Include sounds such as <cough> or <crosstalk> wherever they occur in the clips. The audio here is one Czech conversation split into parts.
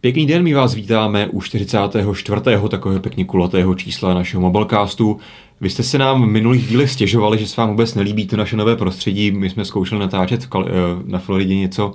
Pěkný den, my vás vítáme u 44. takového pěkně kulatého čísla našeho mobilecastu. Vy jste se nám v minulých dílech stěžovali, že se vám vůbec nelíbí to naše nové prostředí. My jsme zkoušeli natáčet v Kal- eh, na Floridě něco,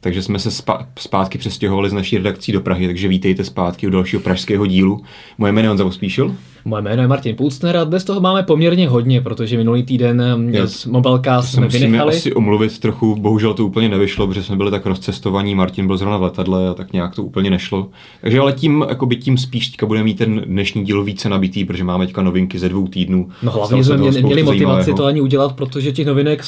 takže jsme se zpátky přestěhovali z naší redakcí do Prahy, takže vítejte zpátky u dalšího pražského dílu. Moje jméno je Honza Pospíšil. Moje jméno je Martin Pulcner a dnes toho máme poměrně hodně, protože minulý týden z Mobilecast jsme vynechali. asi omluvit trochu, bohužel to úplně nevyšlo, protože jsme byli tak rozcestovaní, Martin byl zrovna v letadle a tak nějak to úplně nešlo. Takže ale tím, jakoby tím spíš teďka budeme mít ten dnešní díl více nabitý, protože máme teďka novinky ze dvou týdnů. No hlavně jsme měli, měli motivaci to ani udělat, protože těch novinek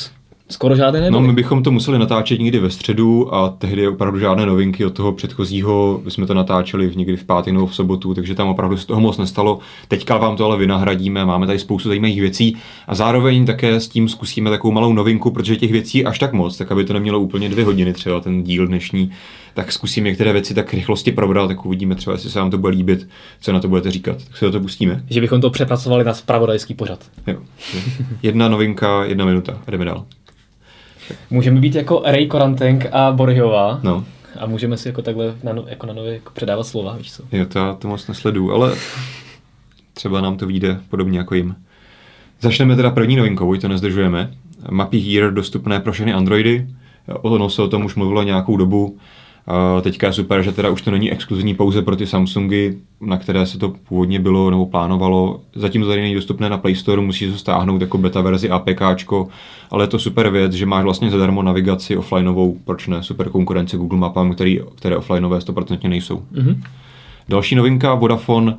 skoro žádné nebyly. No, my bychom to museli natáčet někdy ve středu a tehdy opravdu žádné novinky od toho předchozího, jsme to natáčeli v někdy v pátek nebo v sobotu, takže tam opravdu z toho moc nestalo. Teďka vám to ale vynahradíme, máme tady spoustu zajímavých věcí a zároveň také s tím zkusíme takovou malou novinku, protože těch věcí až tak moc, tak aby to nemělo úplně dvě hodiny třeba ten díl dnešní, tak zkusím některé věci tak rychlosti probrat, tak uvidíme třeba, jestli se vám to bude líbit, co na to budete říkat. Tak se do to pustíme. Že bychom to přepracovali na spravodajský pořad. Jo. Jedna novinka, jedna minuta. Jdeme dál. Můžeme být jako Ray Korantenk a Borhiová. No. A můžeme si jako takhle na, no, jako na nově jako předávat slova, víš co? Jo, to já to moc nesledu, ale třeba nám to vyjde podobně jako jim. Začneme teda první novinkou, to nezdržujeme. Mapy Here dostupné pro všechny Androidy. Ono se o tom už mluvilo nějakou dobu. Teďka je super, že teda už to není exkluzivní pouze pro ty Samsungy, na které se to původně bylo nebo plánovalo. Zatím to tady není dostupné na Play Store, musíš to stáhnout jako beta verzi APK, ale je to super věc, že máš vlastně zadarmo navigaci offlineovou, proč ne, super konkurence Google Mapám, který, které offlineové 100% nejsou. Mm-hmm. Další novinka, Vodafone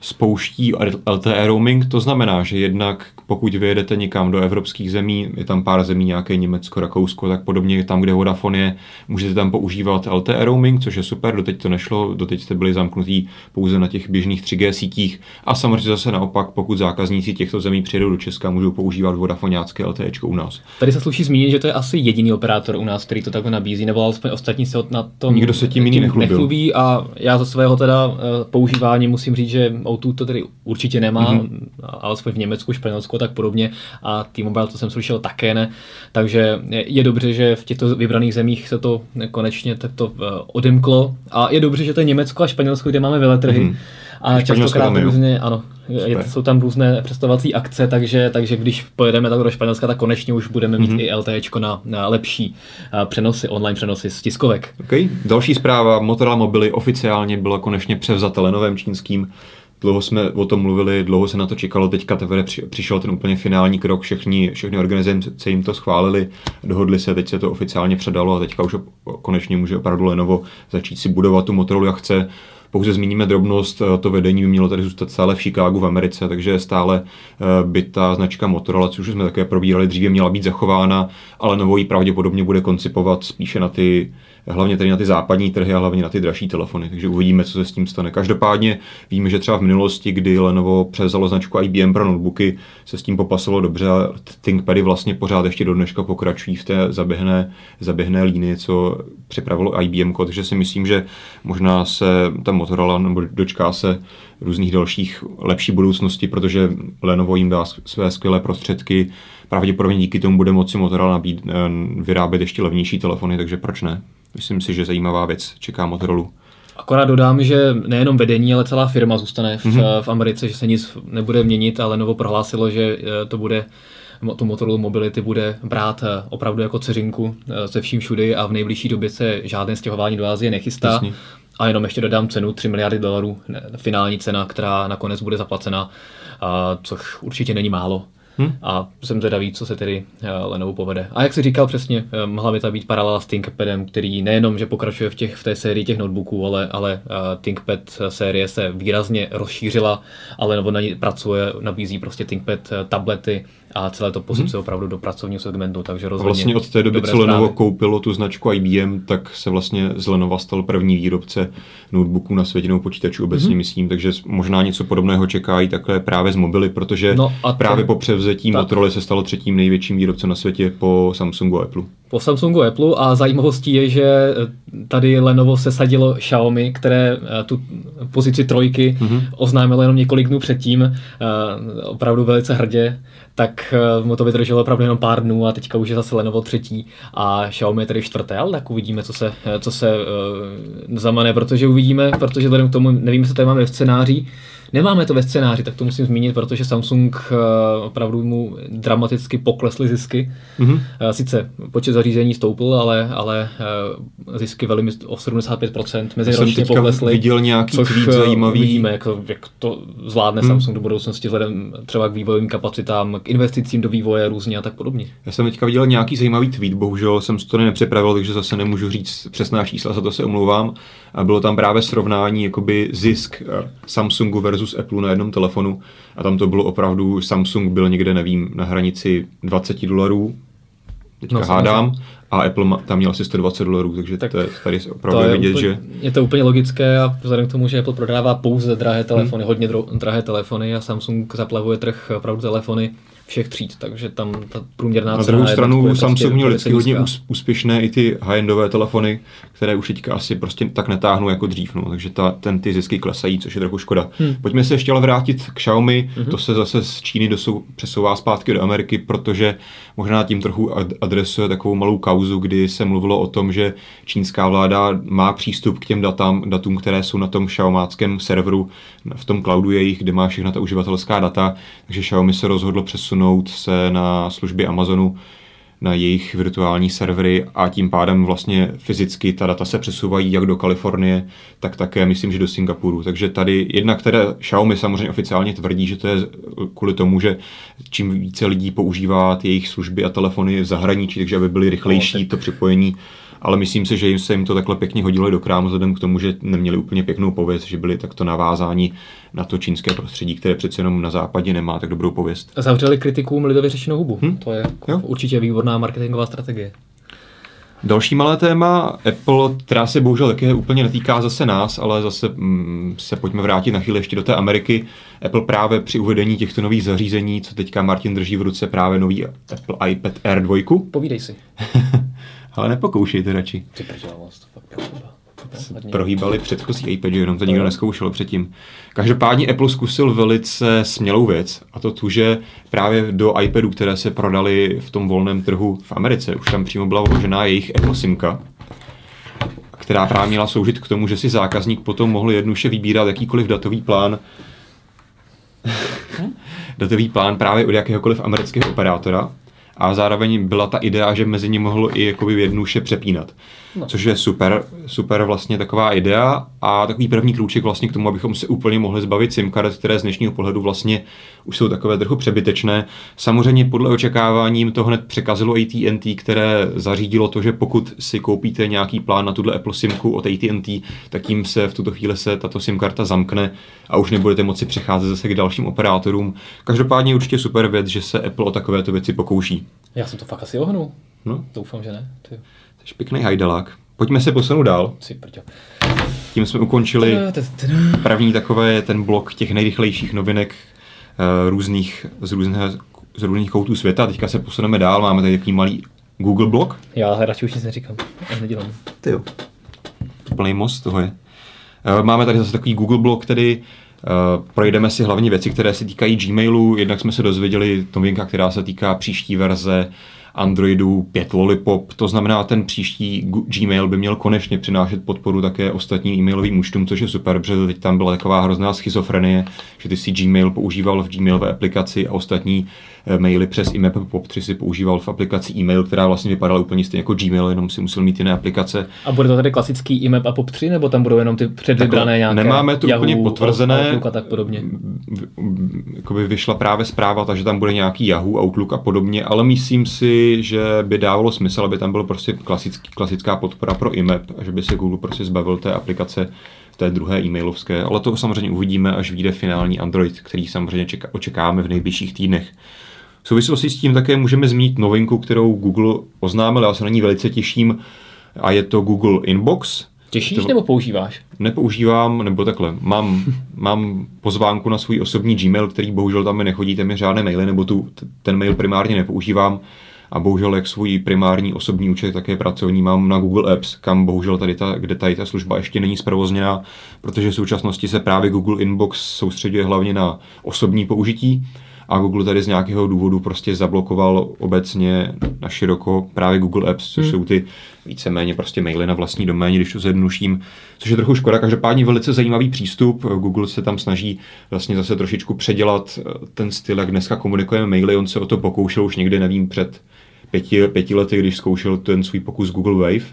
spouští LTE roaming, to znamená, že jednak pokud vyjedete někam do evropských zemí, je tam pár zemí, nějaké Německo, Rakousko, tak podobně tam, kde Vodafone je, můžete tam používat LTE roaming, což je super, doteď to nešlo, doteď jste byli zamknutí pouze na těch běžných 3G sítích. A samozřejmě zase naopak, pokud zákazníci těchto zemí přijedou do Česka, můžou používat Vodafoneácké LTE u nás. Tady se sluší zmínit, že to je asi jediný operátor u nás, který to takhle nabízí, nebo alespoň ostatní se na tom Nikdo se tím, tím nechlubí. A já za svého teda eh, používání musím říct, že O2 to tedy určitě nemá, mm-hmm. alespoň v Německu, Španělsku a tak podobně a T-Mobile to jsem slyšel také ne, takže je dobře, že v těchto vybraných zemích se to konečně takto eh, odemklo a je dobře, že to je Německo a Španělsko, kde máme veletrhy. Mm-hmm. A častokrát různě, ano, je, jsou tam různé představovací akce, takže, takže když pojedeme tak do Španělska, tak konečně už budeme mít mm-hmm. i LTE na, na lepší eh, přenosy, online přenosy z tiskovek. Okay. Další zpráva, Motorola Mobily oficiálně byla konečně převzata Lenovem čínským Dlouho jsme o tom mluvili, dlouho se na to čekalo, teďka teprve přišel ten úplně finální krok, všechny, všechny organizace jim to schválili, dohodli se, teď se to oficiálně předalo a teďka už konečně může opravdu Lenovo začít si budovat tu Motorola, jak chce. Pouze zmíníme drobnost, to vedení by mělo tady zůstat stále v Chicagu v Americe, takže stále eh, by ta značka Motorola, což už jsme také probírali dříve, měla být zachována, ale Novo ji pravděpodobně bude koncipovat spíše na ty hlavně tady na ty západní trhy a hlavně na ty dražší telefony. Takže uvidíme, co se s tím stane. Každopádně víme, že třeba v minulosti, kdy Lenovo převzalo značku IBM pro notebooky, se s tím popasalo dobře a ThinkPady vlastně pořád ještě do dneška pokračují v té zaběhné, zaběhné línii, co připravilo IBM, takže si myslím, že možná se ta Motorola nebo dočká se různých dalších lepší budoucnosti, protože Lenovo jim dá své skvělé prostředky, pravděpodobně díky tomu bude moci Motorola nabít, eh, vyrábět ještě levnější telefony, takže proč ne? Myslím si, že zajímavá věc čeká Motorola. Akorát dodám, že nejenom vedení, ale celá firma zůstane v, mm-hmm. v Americe, že se nic nebude měnit, ale Lenovo prohlásilo, že eh, to bude tu Motorola Mobility bude brát eh, opravdu jako ceřinku se vším všudy a v nejbližší době se žádné stěhování do Asie nechystá. Jasně. A jenom ještě dodám cenu 3 miliardy dolarů, finální cena, která nakonec bude zaplacena, což určitě není málo. Hmm. A jsem zvědavý, co se tedy eh, Lenovo povede. A jak si říkal přesně, eh, mohla by to být paralela s ThinkPadem, který nejenom, že pokračuje v, těch, v té sérii těch notebooků, ale, ale ThinkPad série se výrazně rozšířila, ale Lenovo na ní pracuje, nabízí prostě ThinkPad tablety, a celé to posudce hmm. opravdu do pracovního segmentu, takže rozhodně Vlastně od té doby, co Lenovo koupilo tu značku IBM, tak se vlastně z Lenovo stal první výrobce notebooků na světě nebo počítačů obecně, hmm. myslím, takže možná něco podobného čekají takhle právě z mobily, protože no a právě ten, po převzetí tak. Motorola se stalo třetím největším výrobcem na světě po Samsungu a Apple. Po Samsungu Apple a zajímavostí je, že eh, tady Lenovo sesadilo Xiaomi, které eh, tu pozici trojky mm-hmm. oznámilo jenom několik dnů předtím, eh, opravdu velice hrdě, tak mu to vydrželo opravdu jenom pár dnů a teďka už je zase Lenovo třetí a Xiaomi je tedy čtvrté, ale tak uvidíme, co se, co se zamane, protože uvidíme, protože vzhledem k tomu, nevím, jestli tady máme v scénáři, Nemáme to ve scénáři, tak to musím zmínit, protože Samsung uh, opravdu mu dramaticky poklesly zisky. Mm-hmm. Uh, sice počet zařízení stoupl, ale, ale uh, zisky velmi o 75% meziročně poklesly. viděl nějaký což tweet zajímavý. Uvidíme, jak, jak to zvládne mm. Samsung do budoucnosti vzhledem třeba k vývojovým kapacitám, k investicím do vývoje různě a tak podobně. Já jsem teďka viděl nějaký zajímavý tweet, bohužel jsem to nepřipravil, takže zase nemůžu říct přesná čísla, za to se omlouvám. A bylo tam právě srovnání jakoby zisk Samsungu versus versus Apple na jednom telefonu a tam to bylo opravdu, Samsung byl někde, nevím, na hranici 20 dolarů, teďka no, hádám, a Apple tam měl asi 120 dolarů, takže tak to je, tady opravdu je vidět, úplně, že... Je to úplně logické a vzhledem k tomu, že Apple prodává pouze drahé telefony, hmm. hodně drahé telefony a Samsung zaplavuje trh opravdu telefony, všech tříd, takže tam ta průměrná Na druhou stranu prostě Samsung měl vždycky hodně úspěšné i ty high-endové telefony, které už teďka asi prostě tak netáhnou jako dřív, no, takže ta, ten ty zisky klesají, což je trochu škoda. Hmm. Pojďme se ještě ale vrátit k Xiaomi, hmm. to se zase z Číny dosou, přesouvá zpátky do Ameriky, protože možná tím trochu adresuje takovou malou kauzu, kdy se mluvilo o tom, že čínská vláda má přístup k těm datám, datům, které jsou na tom Xiaomáckém serveru, v tom cloudu jejich, kde má všechna ta uživatelská data, takže Xiaomi se rozhodlo přesunout se na služby Amazonu, na jejich virtuální servery a tím pádem vlastně fyzicky ta data se přesouvají jak do Kalifornie, tak také myslím, že do Singapuru. Takže tady jedna, které Xiaomi samozřejmě oficiálně tvrdí, že to je kvůli tomu, že čím více lidí používá jejich služby a telefony v zahraničí, takže aby byly rychlejší to připojení ale myslím si, že jim se jim to takhle pěkně hodilo do krámu, vzhledem k tomu, že neměli úplně pěknou pověst, že byli takto navázáni na to čínské prostředí, které přece jenom na západě nemá tak dobrou pověst. Zavřeli kritikům lidově řečenou hubu. Hm? To je jo? určitě výborná marketingová strategie. Další malé téma, Apple, která se bohužel také úplně netýká zase nás, ale zase mm, se pojďme vrátit na chvíli ještě do té Ameriky. Apple právě při uvedení těchto nových zařízení, co teďka Martin drží v ruce, právě nový Apple iPad Air 2. Povídej si. <laughs> Ale nepokoušejte radši. Ty prdě, to fakt Prohýbali předchozí iPad, jenom to nikdo neskoušel předtím. Každopádně Apple zkusil velice smělou věc, a to tu, že právě do iPadů, které se prodaly v tom volném trhu v Americe, už tam přímo byla vložená jejich Apple SIMka, která právě měla sloužit k tomu, že si zákazník potom mohl jednoduše vybírat jakýkoliv datový plán, hm? <laughs> datový plán právě od jakéhokoliv amerického operátora a zároveň byla ta idea, že mezi ně mohl i jakoby jednoduše přepínat. No. Což je super, super vlastně taková idea a takový první krůček vlastně k tomu, abychom se úplně mohli zbavit SIM karet, které z dnešního pohledu vlastně už jsou takové trochu přebytečné. Samozřejmě podle očekávání to hned překazilo AT&T, které zařídilo to, že pokud si koupíte nějaký plán na tuhle Apple SIMku od AT&T, tak tím se v tuto chvíli se tato SIM karta zamkne a už nebudete moci přecházet zase k dalším operátorům. Každopádně určitě super věc, že se Apple o takovéto věci pokouší. Já jsem to fakt asi ohnul. No. Doufám, že ne. Ty. Jsi pěkný hajdalák. Pojďme se posunout dál. Tím jsme ukončili první takové ten blok těch nejrychlejších novinek uh, různých, z, různých, z různých koutů světa. Teďka se posuneme dál, máme tady takový malý Google blok. Já radši už nic neříkám, já nedělám. Ty jo. Plný most toho je. Uh, máme tady zase takový Google blok, který Uh, projdeme si hlavně věci, které se týkají Gmailu. Jednak jsme se dozvěděli novinka, která se týká příští verze Androidu 5 Lollipop, to znamená, ten příští Gmail by měl konečně přinášet podporu také ostatním e-mailovým účtům, což je super, protože teď tam byla taková hrozná schizofrenie, že ty si Gmail používal v Gmailové aplikaci a ostatní Eh, maily přes IMAP POP3 si používal v aplikaci e-mail, která vlastně vypadala úplně stejně jako Gmail, jenom si musel mít jiné aplikace. A bude to tady klasický IMAP a POP3, nebo tam budou jenom ty předvybrané nějaké Nemáme to Yahoo, úplně potvrzené. Outlook a tak podobně. Jakoby vyšla právě zpráva, takže tam bude nějaký Yahoo, Outlook a podobně, ale myslím si, že by dávalo smysl, aby tam byl prostě klasický, klasická podpora pro IMAP a že by se Google prostě zbavil té aplikace té druhé e-mailovské, ale to samozřejmě uvidíme, až vyjde finální Android, který samozřejmě čeká, očekáme v nejbližších týdnech. V souvislosti s tím také můžeme zmínit novinku, kterou Google oznámil, já se na ní velice těším, a je to Google Inbox. Těšíš to, nebo používáš? Nepoužívám, nebo takhle. Mám, <laughs> mám pozvánku na svůj osobní Gmail, který bohužel tam mi nechodí, tam je žádné maily, nebo tu, ten mail primárně nepoužívám, a bohužel jak svůj primární osobní účet, také pracovní mám na Google Apps, kam bohužel tady ta, kde tady ta služba ještě není zprovozněna, protože v současnosti se právě Google Inbox soustředuje hlavně na osobní použití a Google tady z nějakého důvodu prostě zablokoval obecně na široko právě Google Apps, což hmm. jsou ty víceméně prostě maily na vlastní doméně, když to zjednoduším, což je trochu škoda. Každopádně velice zajímavý přístup. Google se tam snaží vlastně zase trošičku předělat eh, ten styl, jak dneska komunikujeme maily. On se o to pokoušel už někdy, nevím, před pěti, pěti lety, když zkoušel ten svůj pokus Google Wave.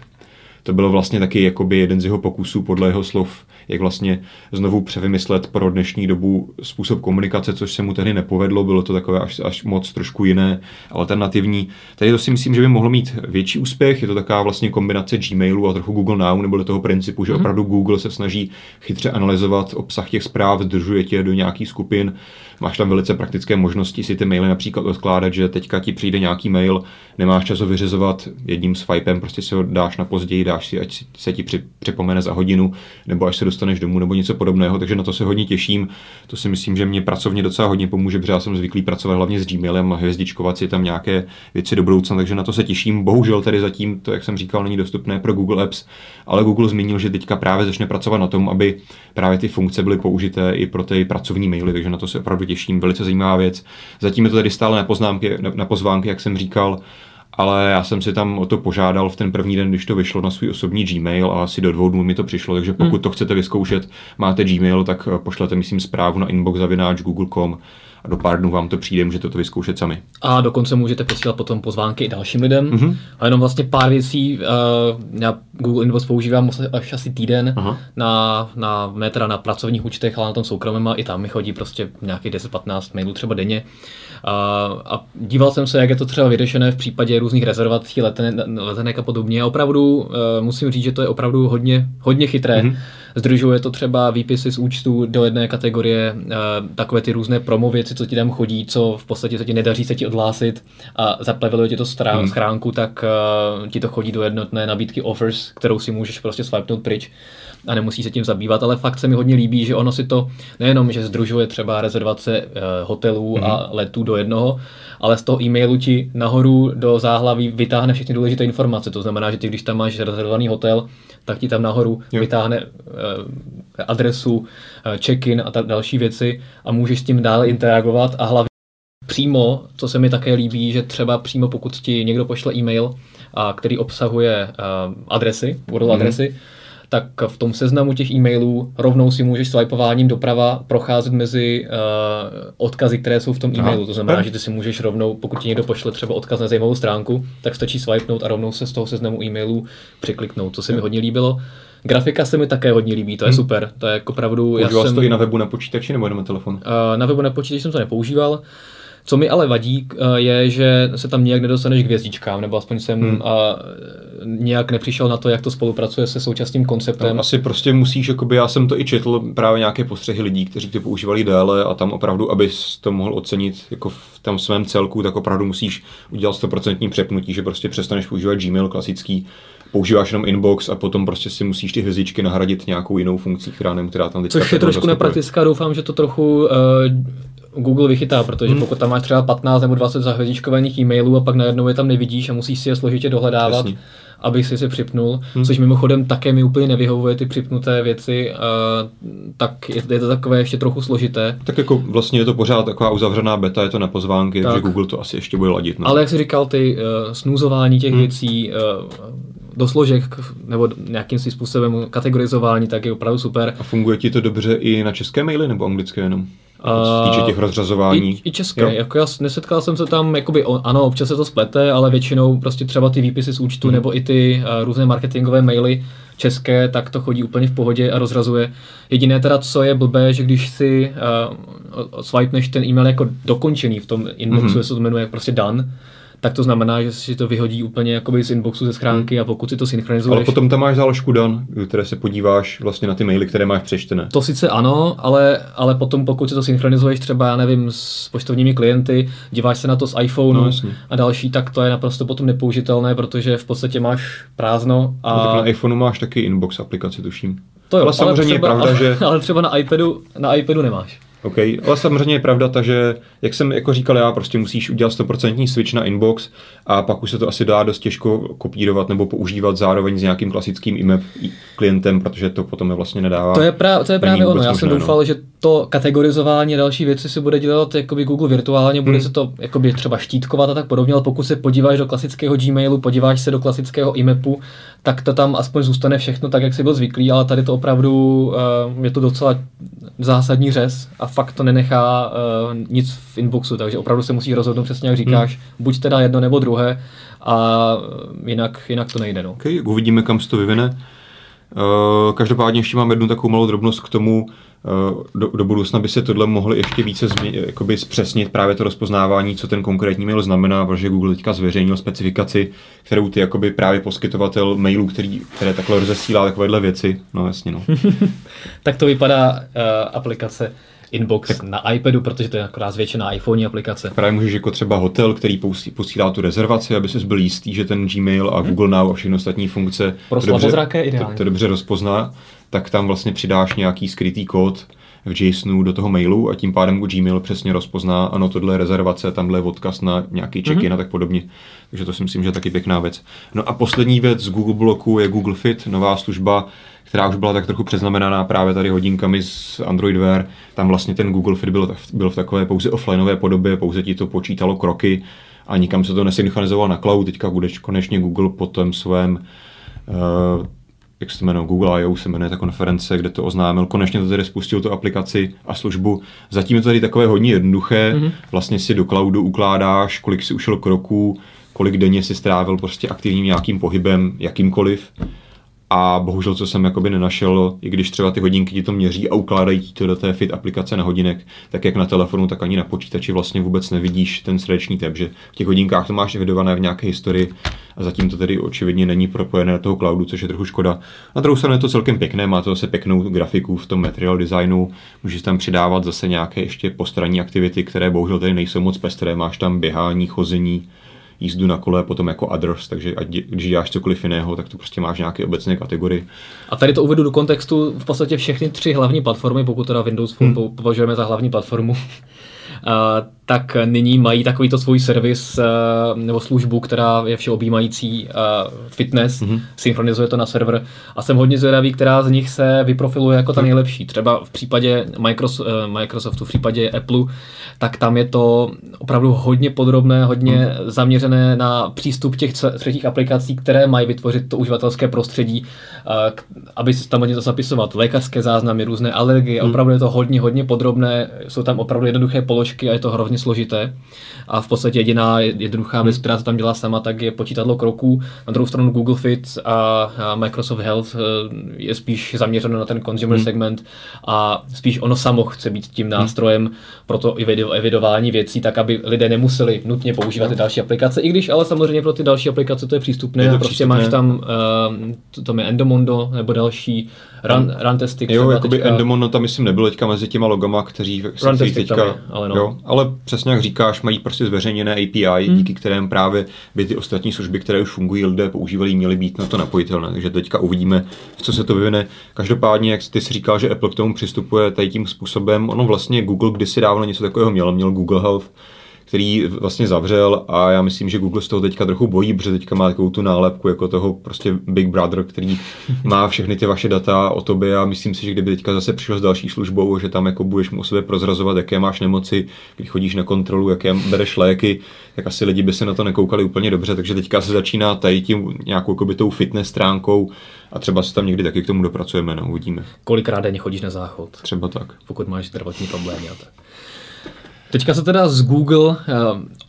To bylo vlastně taky jakoby jeden z jeho pokusů podle jeho slov jak vlastně znovu převymyslet pro dnešní dobu způsob komunikace, což se mu tehdy nepovedlo, bylo to takové až, až moc trošku jiné, alternativní. Tady to si myslím, že by mohlo mít větší úspěch, je to taková vlastně kombinace Gmailu a trochu Google Now, nebo toho principu, že mm-hmm. opravdu Google se snaží chytře analyzovat obsah těch zpráv, zdržuje tě do nějakých skupin, máš tam velice praktické možnosti si ty maily například odkládat, že teďka ti přijde nějaký mail, nemáš čas ho vyřizovat jedním swipem, prostě si ho dáš na později, dáš si, ať se ti připomene za hodinu, nebo až se dostaneš domů, nebo něco podobného, takže na to se hodně těším. To si myslím, že mě pracovně docela hodně pomůže, protože já jsem zvyklý pracovat hlavně s Gmailem a hvězdičkovat si tam nějaké věci do budoucna, takže na to se těším. Bohužel tedy zatím to, jak jsem říkal, není dostupné pro Google Apps, ale Google zmínil, že teďka právě začne pracovat na tom, aby právě ty funkce byly použité i pro ty pracovní maily, takže na to se opravdu těším. Velice zajímavá věc. Zatím je to tady stále na, poznámky, na, na pozvánky, jak jsem říkal, ale já jsem si tam o to požádal v ten první den, když to vyšlo na svůj osobní Gmail a asi do dvou dnů mi to přišlo, takže pokud hmm. to chcete vyzkoušet, máte Gmail, tak pošlete, myslím, zprávu na inbox zavináč google.com a do pár dnů vám to přijde, můžete to vyzkoušet sami. A dokonce můžete posílat potom pozvánky i dalším lidem. Mm-hmm. A jenom vlastně pár věcí, uh, já Google Inbox používám až asi týden Aha. na, na, ne teda na pracovních účtech, ale na tom soukromém a i tam mi chodí prostě nějakých 10-15 mailů třeba denně. A, a díval jsem se, jak je to třeba vyřešené v případě různých rezervací letenek a podobně. A opravdu uh, musím říct, že to je opravdu hodně, hodně chytré. Mm-hmm. Združuje to třeba výpisy z účtu do jedné kategorie, uh, takové ty různé promo věci, co ti tam chodí, co v podstatě se ti nedaří se ti odhlásit a zapleveluje ti to strán, mm. schránku, tak uh, ti to chodí do jednotné nabídky offers, kterou si můžeš prostě swipenout pryč a nemusí se tím zabývat, ale fakt se mi hodně líbí, že ono si to nejenom, že združuje třeba rezervace uh, hotelů mm-hmm. a mhm. letů do jednoho, ale z toho e-mailu ti nahoru do záhlaví vytáhne všechny důležité informace. To znamená, že ty, když tam máš rezervovaný hotel, tak ti tam nahoru jo. vytáhne uh, adresu, uh, check-in a tak další věci a můžeš s tím dále interagovat a hlavně přímo, co se mi také líbí, že třeba přímo pokud ti někdo pošle e-mail, a který obsahuje uh, adresy, URL mm-hmm. Tak v tom seznamu těch e-mailů rovnou si můžeš swipováním doprava procházet mezi uh, odkazy, které jsou v tom e-mailu. To znamená, že ty si můžeš rovnou, pokud ti někdo pošle třeba odkaz na zajímavou stránku, tak stačí swipenout a rovnou se z toho seznamu e-mailů překliknout, co se mi hodně líbilo. Grafika se mi také hodně líbí, to je hmm. super. To je jako opravdu. Používal já jsem, to i na webu na počítači nebo jenom na telefonu? Uh, na webu na počítači jsem to nepoužíval. Co mi ale vadí, eh, je, že se tam nějak nedostaneš k hvězdičkám, nebo aspoň jsem hmm. a, nějak nepřišel na to, jak to spolupracuje se současným konceptem. No, asi prostě musíš, jakoby já jsem to i četl, právě nějaké postřehy lidí, kteří to používali déle a tam opravdu, abys to mohl ocenit jako v tom svém celku, tak opravdu musíš udělat 100% přepnutí, že prostě přestaneš používat Gmail klasický, používáš jenom inbox a potom prostě si musíš ty hvězdičky nahradit nějakou jinou funkcí, která, nem, která tam Což je trošku nepraktická, doufám, že to trochu uh, Google vychytá, protože hmm. pokud tam máš třeba 15 nebo 20 zahvězdičkovaných e-mailů a pak najednou je tam nevidíš a musíš si je složitě dohledávat, Jasný. abych si si připnul, hmm. což mimochodem také mi úplně nevyhovuje ty připnuté věci, uh, tak je, je to takové ještě trochu složité. Tak jako vlastně je to pořád taková uzavřená beta, je to na pozvánky, tak. takže Google to asi ještě bude ladit. No. Ale jak jsi říkal, ty uh, snuzování těch hmm. věcí, uh, do složek nebo nějakým způsobem kategorizování, tak je opravdu super. A funguje ti to dobře i na české maily nebo anglické jenom? Co týče těch rozřazování. I, i české. Jo. Jako já nesetkal jsem se tam, jakoby, ano, občas se to splete, ale většinou prostě třeba ty výpisy z účtu hmm. nebo i ty uh, různé marketingové maily české, tak to chodí úplně v pohodě a rozrazuje. Jediné teda, co je blbé, že když si uh, swipeneš ten e-mail jako dokončený v tom inboxu, mm-hmm. se to jmenuje prostě done, tak to znamená, že si to vyhodí úplně jakoby z inboxu ze schránky hmm. a pokud si to synchronizuješ. Ale potom tam máš záložku dan, které se podíváš vlastně na ty maily, které máš přečtené. To sice ano, ale, ale potom pokud si to synchronizuješ třeba, já nevím, s poštovními klienty, díváš se na to z iPhoneu no, a další, tak to je naprosto potom nepoužitelné, protože v podstatě máš prázdno. A... No, tak na iPhoneu máš taky inbox aplikaci, tuším. To jo, ale samozřejmě ale třeba, je pravda, že... <laughs> Ale třeba na iPadu, na iPadu nemáš. OK, ale samozřejmě je pravda ta, že jak jsem jako říkal já, prostě musíš udělat 100% switch na inbox a pak už se to asi dá dost těžko kopírovat nebo používat zároveň s nějakým klasickým IMAP klientem, protože to potom je vlastně nedává. To je, pra, to je právě ono. Já jsem doufal, no. že to kategorizování a další věci si bude dělat jakoby Google virtuálně, bude hmm. se to jakoby třeba štítkovat a tak podobně, ale pokud se podíváš do klasického Gmailu, podíváš se do klasického IMAPu, tak to tam aspoň zůstane všechno tak, jak jsi byl zvyklý, ale tady to opravdu uh, je to docela zásadní řez a fakt to nenechá uh, nic v inboxu, takže opravdu se musí rozhodnout přesně, jak říkáš, hmm. buď teda jedno nebo druhé a jinak, jinak to nejde. No. Okay, uvidíme, kam se to vyvine. Uh, každopádně ještě mám jednu takovou malou drobnost k tomu, do, do budoucna by se tohle mohlo ještě více změ, jakoby zpřesnit právě to rozpoznávání, co ten konkrétní mail znamená, protože Google teďka zveřejnil specifikaci, kterou ty jakoby právě poskytovatel mailů, který, které takhle rozesílá takovéhle věci. No jasně, no. <laughs> tak to vypadá uh, aplikace Inbox tak, na iPadu, protože to je akorát zvětšená iPhone aplikace. Právě můžeš jako třeba hotel, který posílá tu rezervaci, aby si byl jistý, že ten Gmail a hmm. Google Now a všechny ostatní funkce Pro to dobře. To, to dobře rozpozná tak tam vlastně přidáš nějaký skrytý kód v JSONu do toho mailu a tím pádem Gmail přesně rozpozná, ano, tohle je rezervace, tamhle je odkaz na nějaký check-in mm-hmm. a tak podobně. Takže to si myslím, že je taky pěkná věc. No a poslední věc z Google Bloku je Google Fit, nová služba, která už byla tak trochu přeznamenaná právě tady hodinkami z Android Wear. Tam vlastně ten Google Fit byl, byl v takové pouze offlineové podobě, pouze ti to počítalo kroky a nikam se to nesynchronizovalo na cloud. Teďka bude konečně Google po tom svém uh, jak se to jmenuje, Google I.O. se jmenuje ta konference, kde to oznámil. Konečně to tedy spustil tu aplikaci a službu. Zatím je to tady takové hodně jednoduché. Mm-hmm. Vlastně si do cloudu ukládáš, kolik si ušel kroků, kolik denně si strávil prostě aktivním nějakým pohybem, jakýmkoliv a bohužel, co jsem jakoby nenašel, i když třeba ty hodinky ti to měří a ukládají ti to do té fit aplikace na hodinek, tak jak na telefonu, tak ani na počítači vlastně vůbec nevidíš ten srdeční tep, že v těch hodinkách to máš evidované v nějaké historii a zatím to tedy očividně není propojené do toho cloudu, což je trochu škoda. Na druhou stranu je to celkem pěkné, má to zase pěknou grafiku v tom material designu, můžeš tam přidávat zase nějaké ještě postranní aktivity, které bohužel tady nejsou moc pestré, máš tam běhání, chození, jízdu na kole, potom jako others, takže ať, když děláš cokoliv jiného, tak to prostě máš nějaké obecné kategorie. A tady to uvedu do kontextu v podstatě všechny tři hlavní platformy, pokud teda Windows Phone hmm. považujeme za hlavní platformu, <laughs> tak nyní mají takovýto svůj servis nebo službu, která je všeobjímající fitness, mm-hmm. synchronizuje to na server a jsem hodně zvědavý, která z nich se vyprofiluje jako ta nejlepší. Třeba v případě Microsoftu, v případě Apple, tak tam je to opravdu hodně podrobné, hodně mm. zaměřené na přístup těch třetích aplikací, které mají vytvořit to uživatelské prostředí, aby se tam něco zapisovat, lékařské záznamy, různé alergie, mm. opravdu je to hodně, hodně podrobné, jsou tam opravdu jednoduché položky a je to hrozně složité. A v podstatě jediná jednoduchá věc, která se tam dělá sama, tak je počítadlo kroků. Na druhou stranu Google Fit a Microsoft Health eh, je spíš zaměřeno na ten consumer hmm. segment a spíš ono samo chce být tím hmm. nástrojem hmm. pro to evidování věcí, tak aby lidé nemuseli nutně používat ty další aplikace, i když ale samozřejmě pro ty další aplikace to je přístupné. Je to prostě přístupné. máš tam, uh, to tam je Endomondo nebo další Run, Runtastic. Jo, jakoby teďka... Endomondo tam myslím nebylo teďka mezi těma logama, kteří se teďka, je, ale, no. jo, ale přesně jak říkáš, mají prostě zveřejněné API, hmm. díky kterém právě by ty ostatní služby, které už fungují, lidé používali, měly být na to napojitelné. Takže teďka uvidíme, co se to vyvine. Každopádně, jak ty si říkal, že Apple k tomu přistupuje tady tím způsobem, ono vlastně Google kdysi dávno něco takového měl, měl Google Health, který vlastně zavřel a já myslím, že Google z toho teďka trochu bojí, protože teďka má takovou tu nálepku jako toho prostě Big Brother, který má všechny ty vaše data o tobě a myslím si, že kdyby teďka zase přišel s další službou, že tam jako budeš mu o sobě prozrazovat, jaké máš nemoci, když chodíš na kontrolu, jaké bereš léky, tak asi lidi by se na to nekoukali úplně dobře, takže teďka se začíná tady tím nějakou jako tou fitness stránkou a třeba se tam někdy taky k tomu dopracujeme, no, uvidíme. Kolikrát denně chodíš na záchod? Třeba tak. Pokud máš zdravotní problémy a tak. Teďka se teda z Google eh,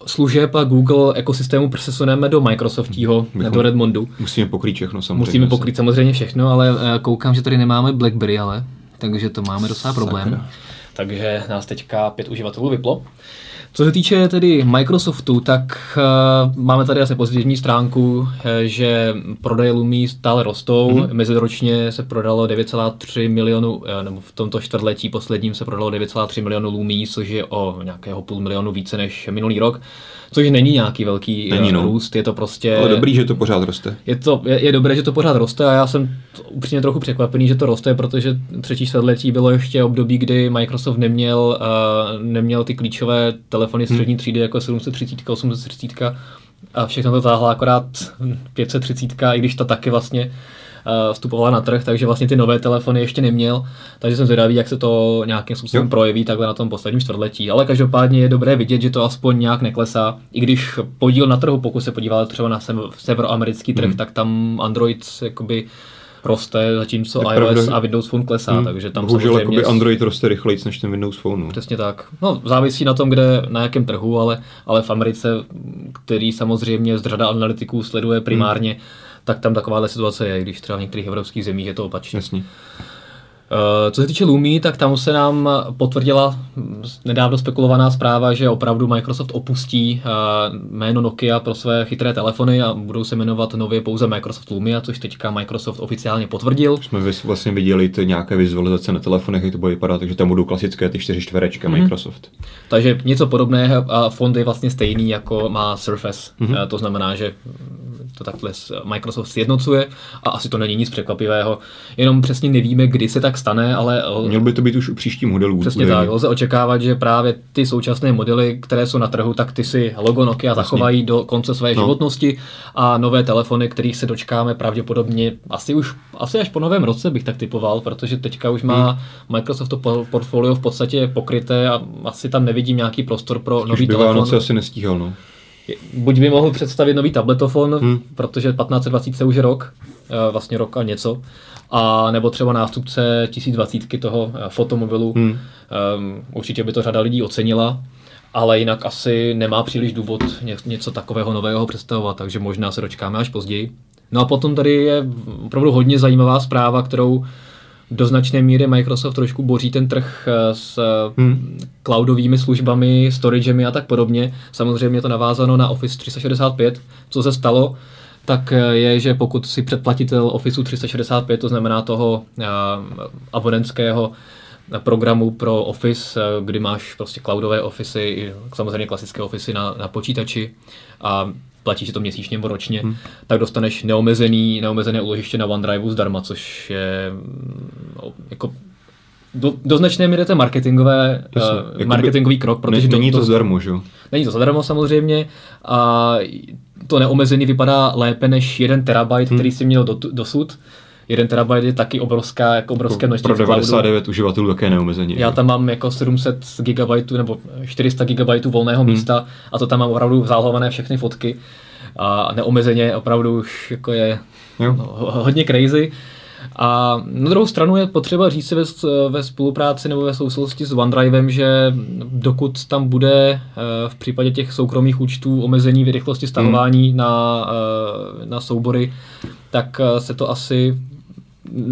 služeb a Google ekosystému přesuneme do Microsoftího, Bychom do Redmondu. Musíme pokrýt všechno samozřejmě. Musíme pokrýt samozřejmě všechno, ale eh, koukám, že tady nemáme BlackBerry, ale takže to máme docela problém. Sakra. Takže nás teďka pět uživatelů vyplo. Co se týče tedy Microsoftu, tak uh, máme tady asi pozitivní stránku, uh, že prodeje Lumí stále rostou. Mm-hmm. Meziročně se prodalo 9,3 milionů, uh, nebo v tomto čtvrtletí posledním se prodalo 9,3 milionů Lumí, což je o nějakého půl milionu více než minulý rok. Což není nějaký velký není, no. růst, je to prostě... Ale dobrý, že to pořád roste. Je, to, je, je dobré, že to pořád roste a já jsem upřímně trochu překvapený, že to roste, protože třetí čtvrtletí bylo ještě období, kdy Microsoft neměl, uh, neměl ty klíčové telefony hmm. střední třídy jako 730, 830 a všechno to táhla akorát 530, i když to taky vlastně Eh, vstupovala na trh, takže vlastně ty nové telefony ještě neměl, takže jsem zvědavý, jak se to nějakým způsobem jo. projeví takhle na tom posledním čtvrtletí. Ale každopádně je dobré vidět, že to aspoň nějak neklesá, i když podíl na trhu, pokud se podíváte třeba na severoamerický trh, mm. tak tam Android jakoby roste, zatímco je iOS pravda. a Windows Phone klesá, hmm. takže tam Bohužel samozřejmě... Android roste rychleji než ten Windows Phone. No. Přesně tak. No, závisí na tom, kde, na jakém trhu, ale, ale v Americe, který samozřejmě z řada analytiků sleduje primárně hmm tak tam takováhle situace je, když třeba v některých evropských zemích je to opačně. Jasně. Eh, co se týče Lumi, tak tam se nám potvrdila nedávno spekulovaná zpráva, že opravdu Microsoft opustí eh, jméno Nokia pro své chytré telefony a budou se jmenovat nově pouze Microsoft Lumia, což teďka Microsoft oficiálně potvrdil. Jsme vlastně viděli ty nějaké vizualizace na telefonech, jak to bude vypadat, takže tam budou klasické ty čtyři čtverečky mm-hmm. Microsoft. Takže něco podobného a fond je vlastně stejný, jako má Surface. Mm-hmm. To znamená, že to takhle Microsoft sjednocuje a asi to není nic překvapivého. Jenom přesně nevíme, kdy se tak stane, ale... Měl by to být už u příští modelů. Přesně tak, lze očekávat, že právě ty současné modely, které jsou na trhu, tak ty si logo Nokia Jasně. zachovají do konce své no. životnosti a nové telefony, kterých se dočkáme pravděpodobně asi už asi až po novém roce bych tak typoval, protože teďka už má hmm. Microsoft to portfolio v podstatě pokryté a asi tam nevidím nějaký prostor pro nový telefon. Vánoce asi nestíhal, no buď by mohl představit nový tabletofon, hmm. protože 1520 už je rok, eh, vlastně rok a něco, a nebo třeba nástupce 1020 toho eh, fotomobilu. Hmm. Um, určitě by to řada lidí ocenila, ale jinak asi nemá příliš důvod něco takového nového představovat, takže možná se dočkáme až později. No a potom tady je opravdu hodně zajímavá zpráva, kterou do značné míry Microsoft trošku boří ten trh eh, s hmm. cloudovými službami, storagemi a tak podobně. Samozřejmě je to navázáno na Office 365. Co se stalo, tak eh, je, že pokud si předplatitel Office 365, to znamená toho uh, abonentského programu pro Office, kdy máš prostě cloudové Office, samozřejmě klasické Office na, na počítači a platí si to měsíčně nebo ročně, hmm. tak dostaneš neomezený, neomezené úložiště na OneDrive zdarma, což je no, jako do, do značné míry to je marketingové, uh, marketingový krok, protože ne, není to, to zadarmo, že jo? Není to zadarmo samozřejmě a to neomezený vypadá lépe než jeden terabyte, hmm. který si měl do, dosud. Jeden terabyte je taky obrovská, jako obrovské množství. Pro 99 uživatelů také neomezeně. Já tam mám jako 700 GB nebo 400 GB volného hmm. místa a to tam mám opravdu zálohované všechny fotky a neomezeně opravdu už jako je jo. No, hodně crazy. A na druhou stranu je potřeba říct si ve, ve spolupráci nebo ve souvislosti s OneDrivem, že dokud tam bude eh, v případě těch soukromých účtů omezení v rychlosti stahování hmm. na, eh, na soubory, tak eh, se to asi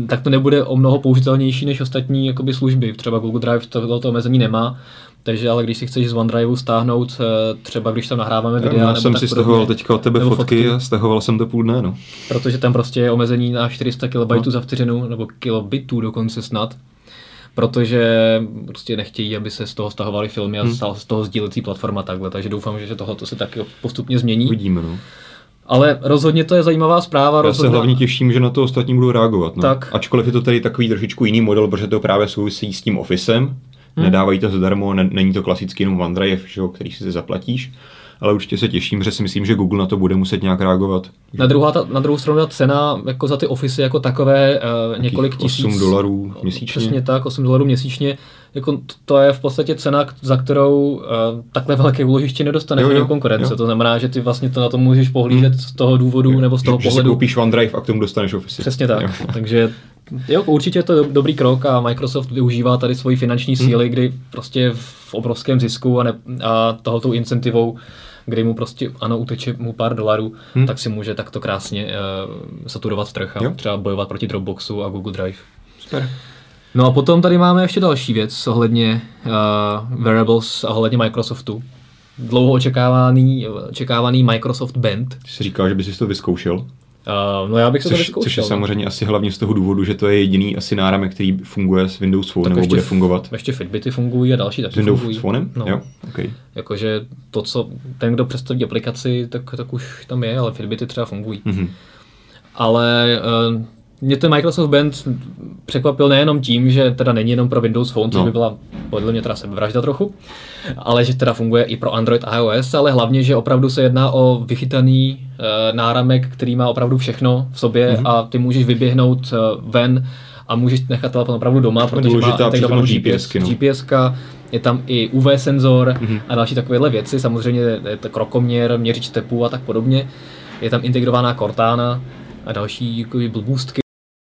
tak to nebude o mnoho použitelnější než ostatní jakoby, služby. Třeba Google Drive tohoto omezení nemá, takže ale když si chceš z OneDriveu stáhnout, eh, třeba když tam nahráváme videa. Já nebo jsem si stahoval teďka od tebe fotky, fotky, a stahoval jsem to půl dne. No. Protože tam prostě je omezení na 400 KB no. za vteřinu, nebo kilobitů dokonce snad protože prostě nechtějí, aby se z toho stahovaly filmy a hmm. z toho sdílecí platforma takhle, takže doufám, že tohle se taky postupně změní. Uvidíme, no. Ale rozhodně to je zajímavá zpráva. Já rozhodně... se hlavně těším, že na to ostatní budou reagovat. No. Tak. Ačkoliv je to tady takový trošičku jiný model, protože to právě souvisí s tím Officem. Hmm. Nedávají to zadarmo, ne, není to klasický jenom OneDrive, že, který si zaplatíš. Ale určitě se těším, že si myslím, že Google na to bude muset nějak reagovat. Na, druhá, ta, na druhou stranu ta cena jako za ty Office jako takové uh, několik tisíc. 8 dolarů měsíčně. Přesně tak, 8 dolarů měsíčně jako to je v podstatě cena, za kterou uh, takhle velké úložiště nedostaneš jo, jo, konkurence. Jo. To znamená, že ty vlastně to na to můžeš pohlížet hmm. z toho důvodu jo. nebo z toho že, pohledu. Že si koupíš OneDrive a k tomu dostaneš Office. Přesně tak. Jo. <laughs> Takže jo, určitě je to dobrý krok a Microsoft využívá tady svoji finanční hmm. síly, hmm. kdy prostě v obrovském zisku a, ne, a tohoto incentivou kdy mu prostě, ano, uteče mu pár dolarů, hmm. tak si může takto krásně uh, saturovat trh a jo. třeba bojovat proti Dropboxu a Google Drive. Super. No a potom tady máme ještě další věc ohledně uh, wearables a ohledně Microsoftu. dlouho očekávaný, očekávaný Microsoft Band. Jsi říkal, že bys si to vyzkoušel? Uh, no já bych což, to vyzkoušel. Což je no. samozřejmě asi hlavně z toho důvodu, že to je jediný asi náramek, který funguje s Windows Phone, Tak nebo ještě bude fungovat. Ještě Fitbity fungují a další S taky Windows fungují. Phonem? No. Jo, okay. Jakože to, co ten, kdo představí aplikaci, tak, tak už tam je, ale Fitbity třeba fungují. Mhm. Ale uh, mě ten Microsoft Band překvapil nejenom tím, že teda není jenom pro Windows Phone, což No. by byla podle mě teda sebevražda trochu, ale že teda funguje i pro Android a iOS, ale hlavně, že opravdu se jedná o vychytaný uh, náramek, který má opravdu všechno v sobě Mhm. a ty můžeš vyběhnout uh, ven a můžeš nechat telefon opravdu doma, protože má důležitá integrovanou přítomnost GPS, no. GPSka, je tam i UV senzor Mhm. a další takovéhle věci, samozřejmě je to krokoměr, měřič tepu a tak podobně. Je tam integrovaná Cortana a další jakoby, blbůstky.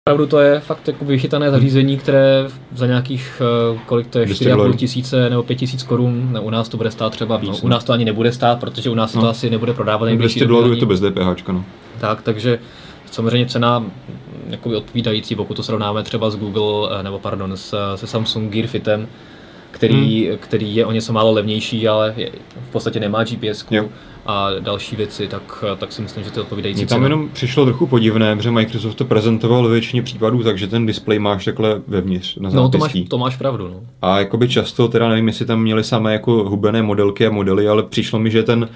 Opravdu to je fakt jako vychytané zařízení, které za nějakých, eh, kolik to je, 200 4,5 dolarů. tisíce nebo 5 tisíc korun, no, u nás to bude stát třeba, no, Víc, u no. nás to ani nebude stát, protože u nás No. to asi nebude prodávat nejbližší 200 době dolarů je to bez DPH, no. Tak, takže samozřejmě cena mm, jakoby odpovídající, pokud to srovnáme třeba s Google, eh, nebo pardon, s, se Samsung Gear Fitem, který, hmm. který je o něco málo levnější, ale je, v podstatě nemá GPS Jo. A další věci, tak, tak si myslím, že to je odpovídající Mně tam cena. jenom přišlo trochu podivné, protože Microsoft to prezentoval ve většině případů, takže ten displej máš takhle vevnitř na No, to máš, to máš pravdu. No. A jakoby často, teda nevím, jestli tam měli samé jako hubené modelky a modely, ale přišlo mi, že ten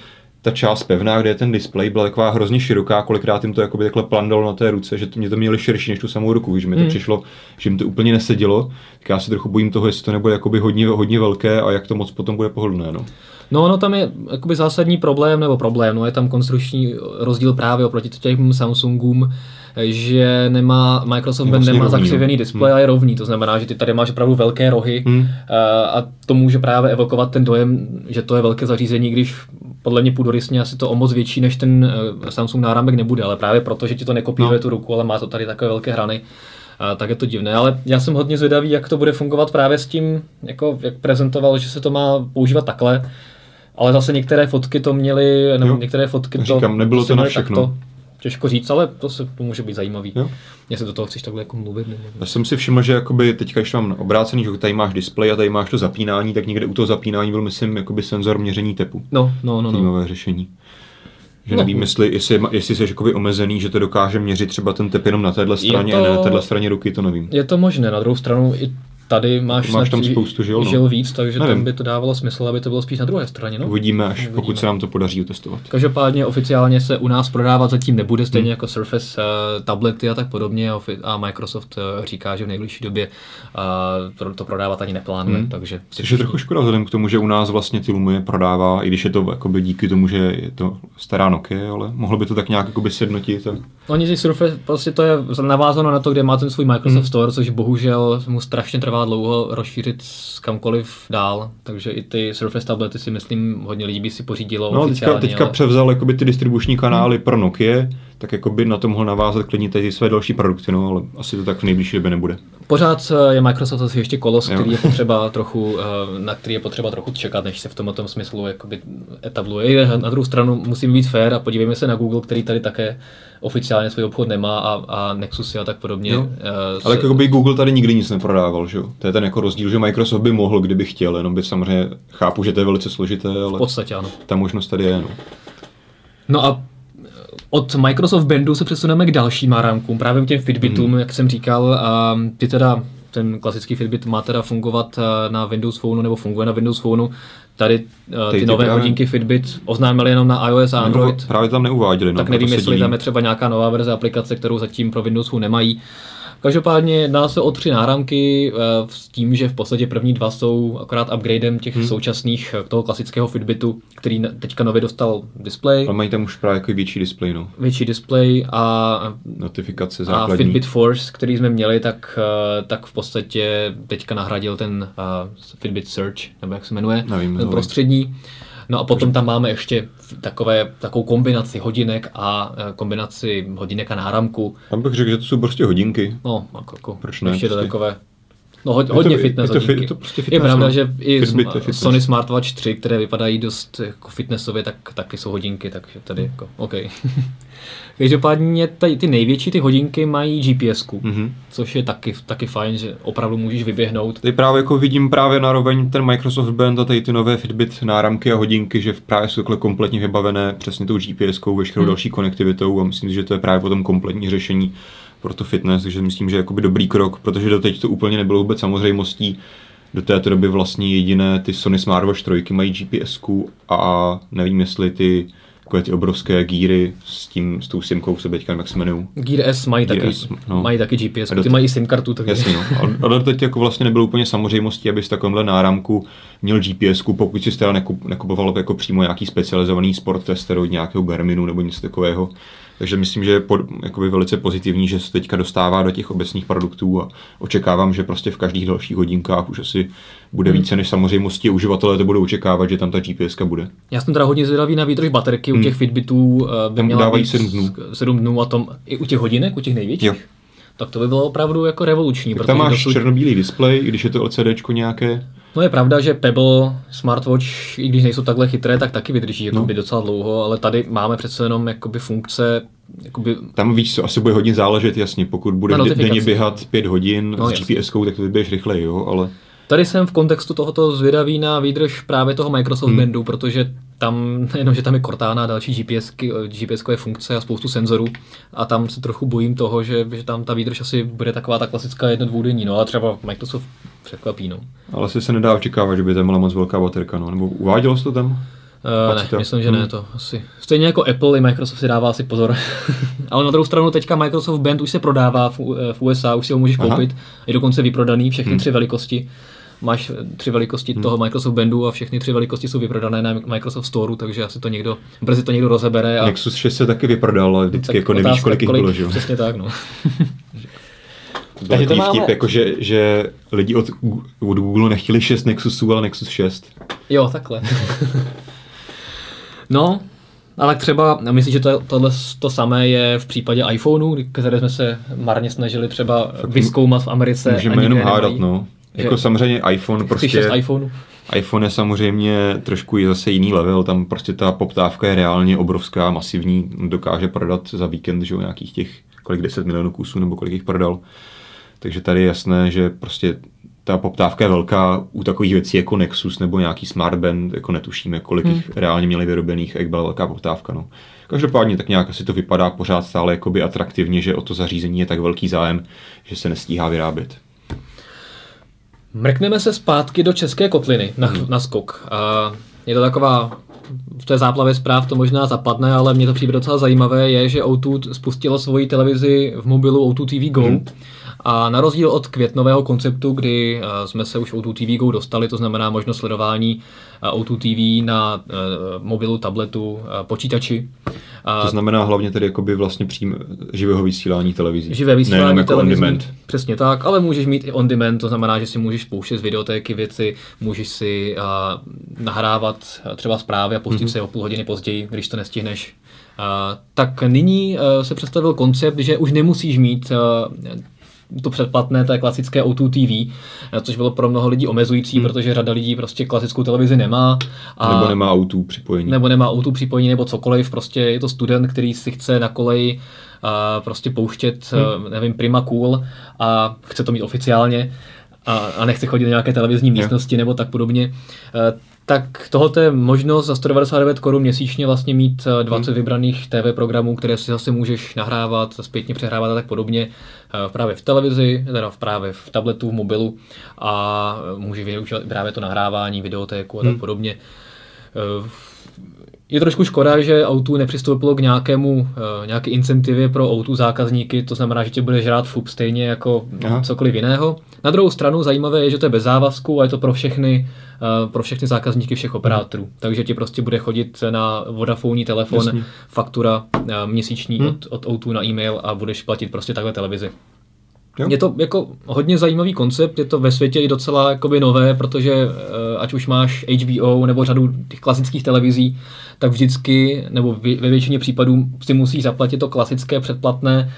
ta část pevná, kde je ten displej, byla taková hrozně široká, kolikrát jim to jakoby takhle plandalo na té ruce, že to, mě to měli širší než tu samou ruku, víš, mi to Hmm. přišlo, že jim to úplně nesedělo, tak já se trochu bojím toho, jestli to nebude jakoby hodně, hodně velké a jak to moc potom bude pohodlné, no. No, ono tam je jakoby zásadní problém, nebo problém, no je tam konstrukční rozdíl právě oproti těm Samsungům, že nemá, Microsoft vlastně nemá rovný, zakřivený no. displej a je rovný, to znamená, že ty tady máš opravdu velké rohy Hmm. a, a to může právě evokovat ten dojem, že to je velké zařízení, když podle mě půdorysně asi to o moc větší než ten eh, Samsung náramek nebude, ale právě proto, že ti to nekopíruje No. tu ruku, ale má to tady takové velké hrany, a, tak je to divné, ale já jsem hodně zvědavý, jak to bude fungovat právě s tím, jako, jak prezentoval, že se to má používat takhle, ale zase některé fotky to měly, nebo Jo. některé fotky to, Říkám, nebylo to na všechno. takto. Těžko říct, ale to, se, to může být zajímavý. Jo. Jestli do toho chceš takhle jako mluvit. Nebo... Já jsem si všiml, že jakoby teďka, když mám obrácený, že tady máš displej a tady máš to zapínání, tak někde u toho zapínání byl, myslím, jakoby senzor měření tepu. No, no, no, no. Zajímavé řešení. Že No. nevím, jestli, jestli, jestli jsi jakoby omezený, že to dokáže měřit třeba ten tep jenom na téhle straně to- a ne na téhle straně ruky, to nevím. Je to možné, na druhou stranu i tady máš, Máš snad tam spoustu žil, no. žil víc, takže Nevím. tam by to dávalo smysl, aby to bylo spíš na druhé straně. No? Uvidíme, až Uvidíme. pokud se nám to podaří utestovat. Každopádně oficiálně se u nás prodávat zatím nebude, stejně Hmm. jako Surface uh, tablety a tak podobně a Microsoft uh, říká, že v nejbližší době uh, to prodávat ani neplánuje, Hmm. takže Což je trochu škoda vzhledem k tomu, že u nás vlastně ty Lumie prodává, i když je to jakoby díky tomu, že je to stará Nokia, ale mohlo by to tak nějak jakoby sjednotit. A... Oni ty Surface, prostě to je navázáno na to, kde má ten svůj Microsoft Hmm. Store, což bohužel mu strašně trvá dlouho rozšířit kamkoliv dál, takže i ty Surface tablety si myslím hodně lidí by si pořídilo No, teďka, teďka ale- převzal jakoby ty distribuční kanály pro Nokia, tak jakoby na to mohl navázat klidně ty své další produkty, no, ale asi to tak v nejbližší době nebude. Pořád eh, je Microsoft asi ještě kolos, Jo. který je potřeba trochu, eh, na který je potřeba trochu čekat, než se v tomto tom smyslu jakoby etabluje. Na druhou stranu musím být fair a podívejme se na Google, který tady také oficiálně svůj obchod nemá a, a Nexusy a tak podobně. Jo. eh, Ale se- jakoby Google tady nikdy nic neprodával, že jo? To je ten jako rozdíl, že Microsoft by mohl, kdyby chtěl, jenom by samozřejmě chápu, že to je velice složité, v ale podstatě ano. ta možnost tady je, no. No a od Microsoft Bandu se přesuneme k dalším náramkům, právě k těm Fitbitům, Mhm. jak jsem říkal. A ty teda, ten klasický Fitbit má teda fungovat eh, na Windows Phoneu, nebo funguje na Windows Phoneu. Tady Tady ty ty nové právě- hodinky Fitbit oznámili jenom na iOS a Android. No, právě tam neuváděli, no, tak nevím, se jestli tam je třeba nějaká nová verze aplikace, kterou zatím pro Windows Phone nemají. Každopádně jedná se o tři náramky eh, s tím, že v podstatě první dva jsou akorát upgradem těch Hmm. současných eh, toho klasického Fitbitu, který teďka nově dostal display, Ale mají tam už právě jako větší displej, no. větší display a, Notifikace a základní. Fitbit Force, který jsme měli, tak, eh, tak v podstatě teďka nahradil ten Fitbit Search, nebo jak se jmenuje, Nevím, ten nevím. No a potom tam máme ještě takové, takovou kombinaci hodinek a eh, kombinaci hodinek a náramku. Tam bych řekl, že to jsou prostě hodinky. No, jako, jako Proč ne, ještě to prostě. takové No, ho, to- hodně je fitness to fi- hodinky. je to prostě je fitness, pravda, no. že i Fitbit je fitness. Sony Smartwatch 3, které vypadají dost jako fitnessově, tak taky jsou hodinky, takže tady jako, OK. <laughs> Každopádně ty, ty největší ty hodinky mají GPS, mm-hmm. což je taky, taky fajn, že opravdu můžeš vyběhnout. Ty právě jako vidím právě naroveň ten Microsoft Band a tady ty nové Fitbit náramky a hodinky, že právě jsou takhle kompletně vybavené přesně tou GPS, veškerou mm. další konektivitou a myslím, že to je právě potom kompletní řešení pro to fitness, takže myslím, že je jakoby dobrý krok, protože doteď to úplně nebylo vůbec samozřejmostí. Do této doby vlastně jediné ty Sony Smartwatch 3 mají GPS a nevím, jestli ty takové ty obrovské gíry s tím, s tou simkou se teďka jak se jmenují. Gear S mají, Gear taky, S, no. mají taky GPS, ty mají SIM kartu. Takže... Jasně, no. A, teď jako vlastně nebylo úplně samozřejmostí, aby v takovémhle náramku měl GPS, pokud si teda nekupoval jako přímo nějaký specializovaný sport tester od nějakého Garminu nebo něco takového. Takže myslím, že je pod, jakoby velice pozitivní, že se teďka dostává do těch obecných produktů a očekávám, že prostě v každých dalších hodinkách už asi bude hmm. více než samozřejmosti. Uživatelé to budou očekávat, že tam ta GPS bude. Já jsem teda hodně zvědavý na výdrž baterky hmm. u těch Fitbitů. Eh, by měla dávají 7 dnů. 7 dnů a tom i u těch hodinek, u těch největších. Jo. Tak to by bylo opravdu jako revoluční. Tak tam máš dosud... černobílý displej, když je to LCD nějaké. No je pravda, že Pebble Smartwatch, i když nejsou takhle chytré, tak taky vydrží jakoby, no. docela dlouho, ale tady máme přece jenom jakoby funkce Jakoby... Tam víš co, asi bude hodně záležet, jasně, pokud bude denně běhat pět hodin no, s GPS-kou, tak to vyběješ rychleji, jo, ale... Tady jsem v kontextu tohoto zvědavý na výdrž právě toho Microsoft hmm. Bandu, protože tam, nejenom, že tam je Cortana a další GPS, GPS funkce a spoustu senzorů a tam se trochu bojím toho, že, že tam ta výdrž asi bude taková ta klasická jedno dvoudenní, no ale třeba Microsoft překvapí, no. Ale asi se nedá očekávat, že by tam byla moc velká baterka, no, nebo uvádělo se to tam? Uh, ne, to? myslím, že hmm. ne to asi. Stejně jako Apple i Microsoft si dává asi pozor. <laughs> Ale na druhou stranu teďka Microsoft Band už se prodává v, v USA, už si ho můžeš Aha. koupit. Je dokonce vyprodaný všechny hmm. tři velikosti máš tři velikosti hmm. toho Microsoft Bandu a všechny tři velikosti jsou vyprodané na Microsoft Storeu, takže asi to někdo, brzy to někdo rozebere. A... Nexus 6 se taky vyprodal, ale vždycky tak jako nevíš, kolik jich bylo, že Přesně tak, no. To byl takový máme... vtip, jako že, že lidi od, od Google nechtěli 6 Nexusů, ale Nexus 6. Jo, takhle. no, ale třeba, myslím, že to, tohle to samé je v případě iPhoneu, které jsme se marně snažili třeba vyskoumat v Americe. Můžeme jenom hádat, no. Jako samozřejmě iPhone prostě... iPhone. iPhone je samozřejmě trošku i zase jiný level, tam prostě ta poptávka je reálně obrovská, masivní, dokáže prodat za víkend, že jo, nějakých těch kolik 10 milionů kusů nebo kolik jich prodal. Takže tady je jasné, že prostě ta poptávka je velká u takových věcí jako Nexus nebo nějaký Smartband, jako netušíme, kolik hmm. jich reálně měli vyrobených jak byla velká poptávka. No. Každopádně tak nějak asi to vypadá pořád stále jakoby atraktivně, že o to zařízení je tak velký zájem, že se nestíhá vyrábět. Mrkneme se zpátky do České kotliny na, hmm. na skok. A je to taková, v té záplavě zpráv to možná zapadne, ale mě to přijde docela zajímavé, je, že O2 spustilo svoji televizi v mobilu O2 TV Go. Hmm. A na rozdíl od květnového konceptu, kdy eh, jsme se už O2 TV Go dostali, to znamená možnost sledování eh, O2 TV na eh, mobilu, tabletu, počítači. To znamená hlavně tedy jakoby vlastně přím živého vysílání televizí. Živé vysílání jako televizí, on demand. Přesně tak, ale můžeš mít i on demand, to znamená, že si můžeš pouštět z videotéky věci, můžeš si uh, nahrávat třeba zprávy a pustit mm-hmm. se o půl hodiny později, když to nestihneš. Uh, tak nyní uh, se představil koncept, že už nemusíš mít uh, to předplatné, té klasické O2 TV, což bylo pro mnoho lidí omezující, hmm. protože řada lidí prostě klasickou televizi nemá. A, nebo nemá O2 připojení. Nebo nemá O2 připojení, nebo cokoliv, prostě je to student, který si chce na koleji a prostě pouštět, hmm. nevím, Prima Cool a chce to mít oficiálně a, a nechce chodit do nějaké televizní místnosti yeah. nebo tak podobně, tak tohle je možnost za 199 korun měsíčně vlastně mít 20 hmm. vybraných TV programů, které si zase můžeš nahrávat, zpětně přehrávat a tak podobně eh, právě v televizi, teda právě v tabletu, v mobilu a můžeš využívat právě to nahrávání, videotéku a tak hmm. podobně. Je trošku škoda, že autu nepřistoupilo k nějakému, eh, nějaké incentivě pro autu zákazníky, to znamená, že tě bude žrát FUP stejně jako Aha. cokoliv jiného. Na druhou stranu zajímavé je, že to je bez závazku a je to pro všechny, eh, pro všechny zákazníky všech operátorů. Hmm. Takže ti prostě bude chodit na Vodafone telefon, Jasně. faktura eh, měsíční hmm. od, od autu na e-mail a budeš platit prostě takhle televizi. Jo. Je to jako hodně zajímavý koncept, je to ve světě i docela jakoby nové, protože ať už máš HBO nebo řadu těch klasických televizí, tak vždycky, nebo ve většině případů si musí zaplatit to klasické předplatné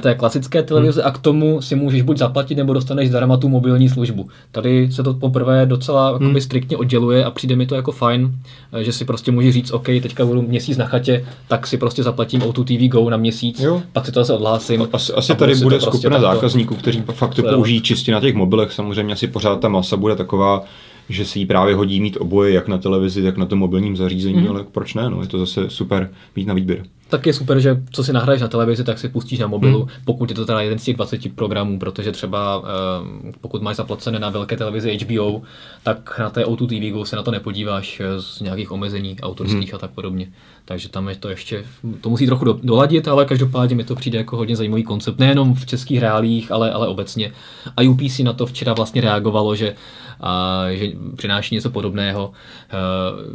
té klasické televize hmm. a k tomu si můžeš buď zaplatit, nebo dostaneš zdarma tu mobilní službu. Tady se to poprvé docela hmm. striktně odděluje a přijde mi to jako fajn, že si prostě můžeš říct, OK, teďka budu měsíc na chatě, tak si prostě zaplatím O2 TV Go na měsíc, jo. pak si to zase odhlásím. Asi, asi tady bude prostě skupina prostě zákazníků, kteří fakt to použijí čistě na těch mobilech, samozřejmě asi pořád ta masa bude taková, že si ji právě hodí mít oboje, jak na televizi, tak na tom mobilním zařízení, mm. ale proč ne, no, je to zase super mít na výběr. Tak je super, že co si nahraješ na televizi, tak si pustíš na mobilu, mm. pokud je to teda jeden z těch 20 programů, protože třeba eh, pokud máš zaplacené na velké televizi HBO, tak na té O2 TV se na to nepodíváš eh, z nějakých omezení autorských mm. a tak podobně. Takže tam je to ještě, to musí trochu do, doladit, ale každopádně mi to přijde jako hodně zajímavý koncept, nejenom v českých reálích, ale, ale obecně. A UPC na to včera vlastně reagovalo, že a že přináší něco podobného eh,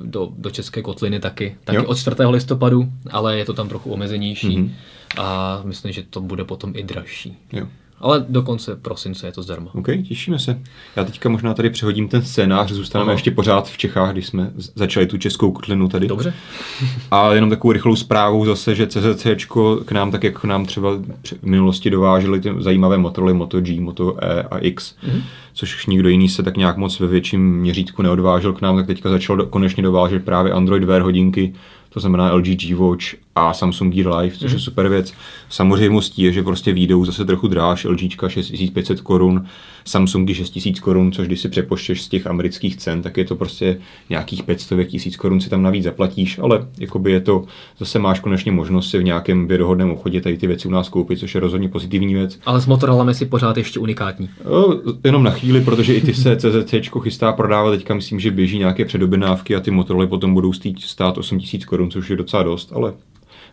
do, do české kotliny taky, taky od 4. listopadu, ale je to tam trochu omezenější mm-hmm. a myslím, že to bude potom i dražší. Jo. Ale do konce prosince je to zdarma. OK, těšíme se. Já teďka možná tady přehodím ten scénář, zůstaneme Aha. ještě pořád v Čechách, když jsme začali tu českou kotlinu tady. Dobře. <laughs> A jenom takovou rychlou zprávu zase, že CZC k nám, tak jak k nám třeba v minulosti dováželi ty zajímavé motory Moto G, Moto E a X, mm-hmm. což nikdo jiný se tak nějak moc ve větším měřítku neodvážel k nám, tak teďka začal do, konečně dovážet právě Android Wear hodinky, to znamená LG G Watch a Samsung Gear Live, což mm-hmm. je mhm. super věc. Samozřejmostí je, že prostě výjdou zase trochu dráž, LG 6500 korun, Samsungy 6000 korun, což když si přepoštěš z těch amerických cen, tak je to prostě nějakých 500 tisíc korun si tam navíc zaplatíš, ale jakoby je to, zase máš konečně možnost si v nějakém věrohodném obchodě tady ty věci u nás koupit, což je rozhodně pozitivní věc. Ale s Motorolami si pořád ještě unikátní. No, jenom na chvíli, protože i ty se CZC chystá prodávat, teďka myslím, že běží nějaké předobjednávky a ty Motorola potom budou stát 8000 korun, což je docela dost, ale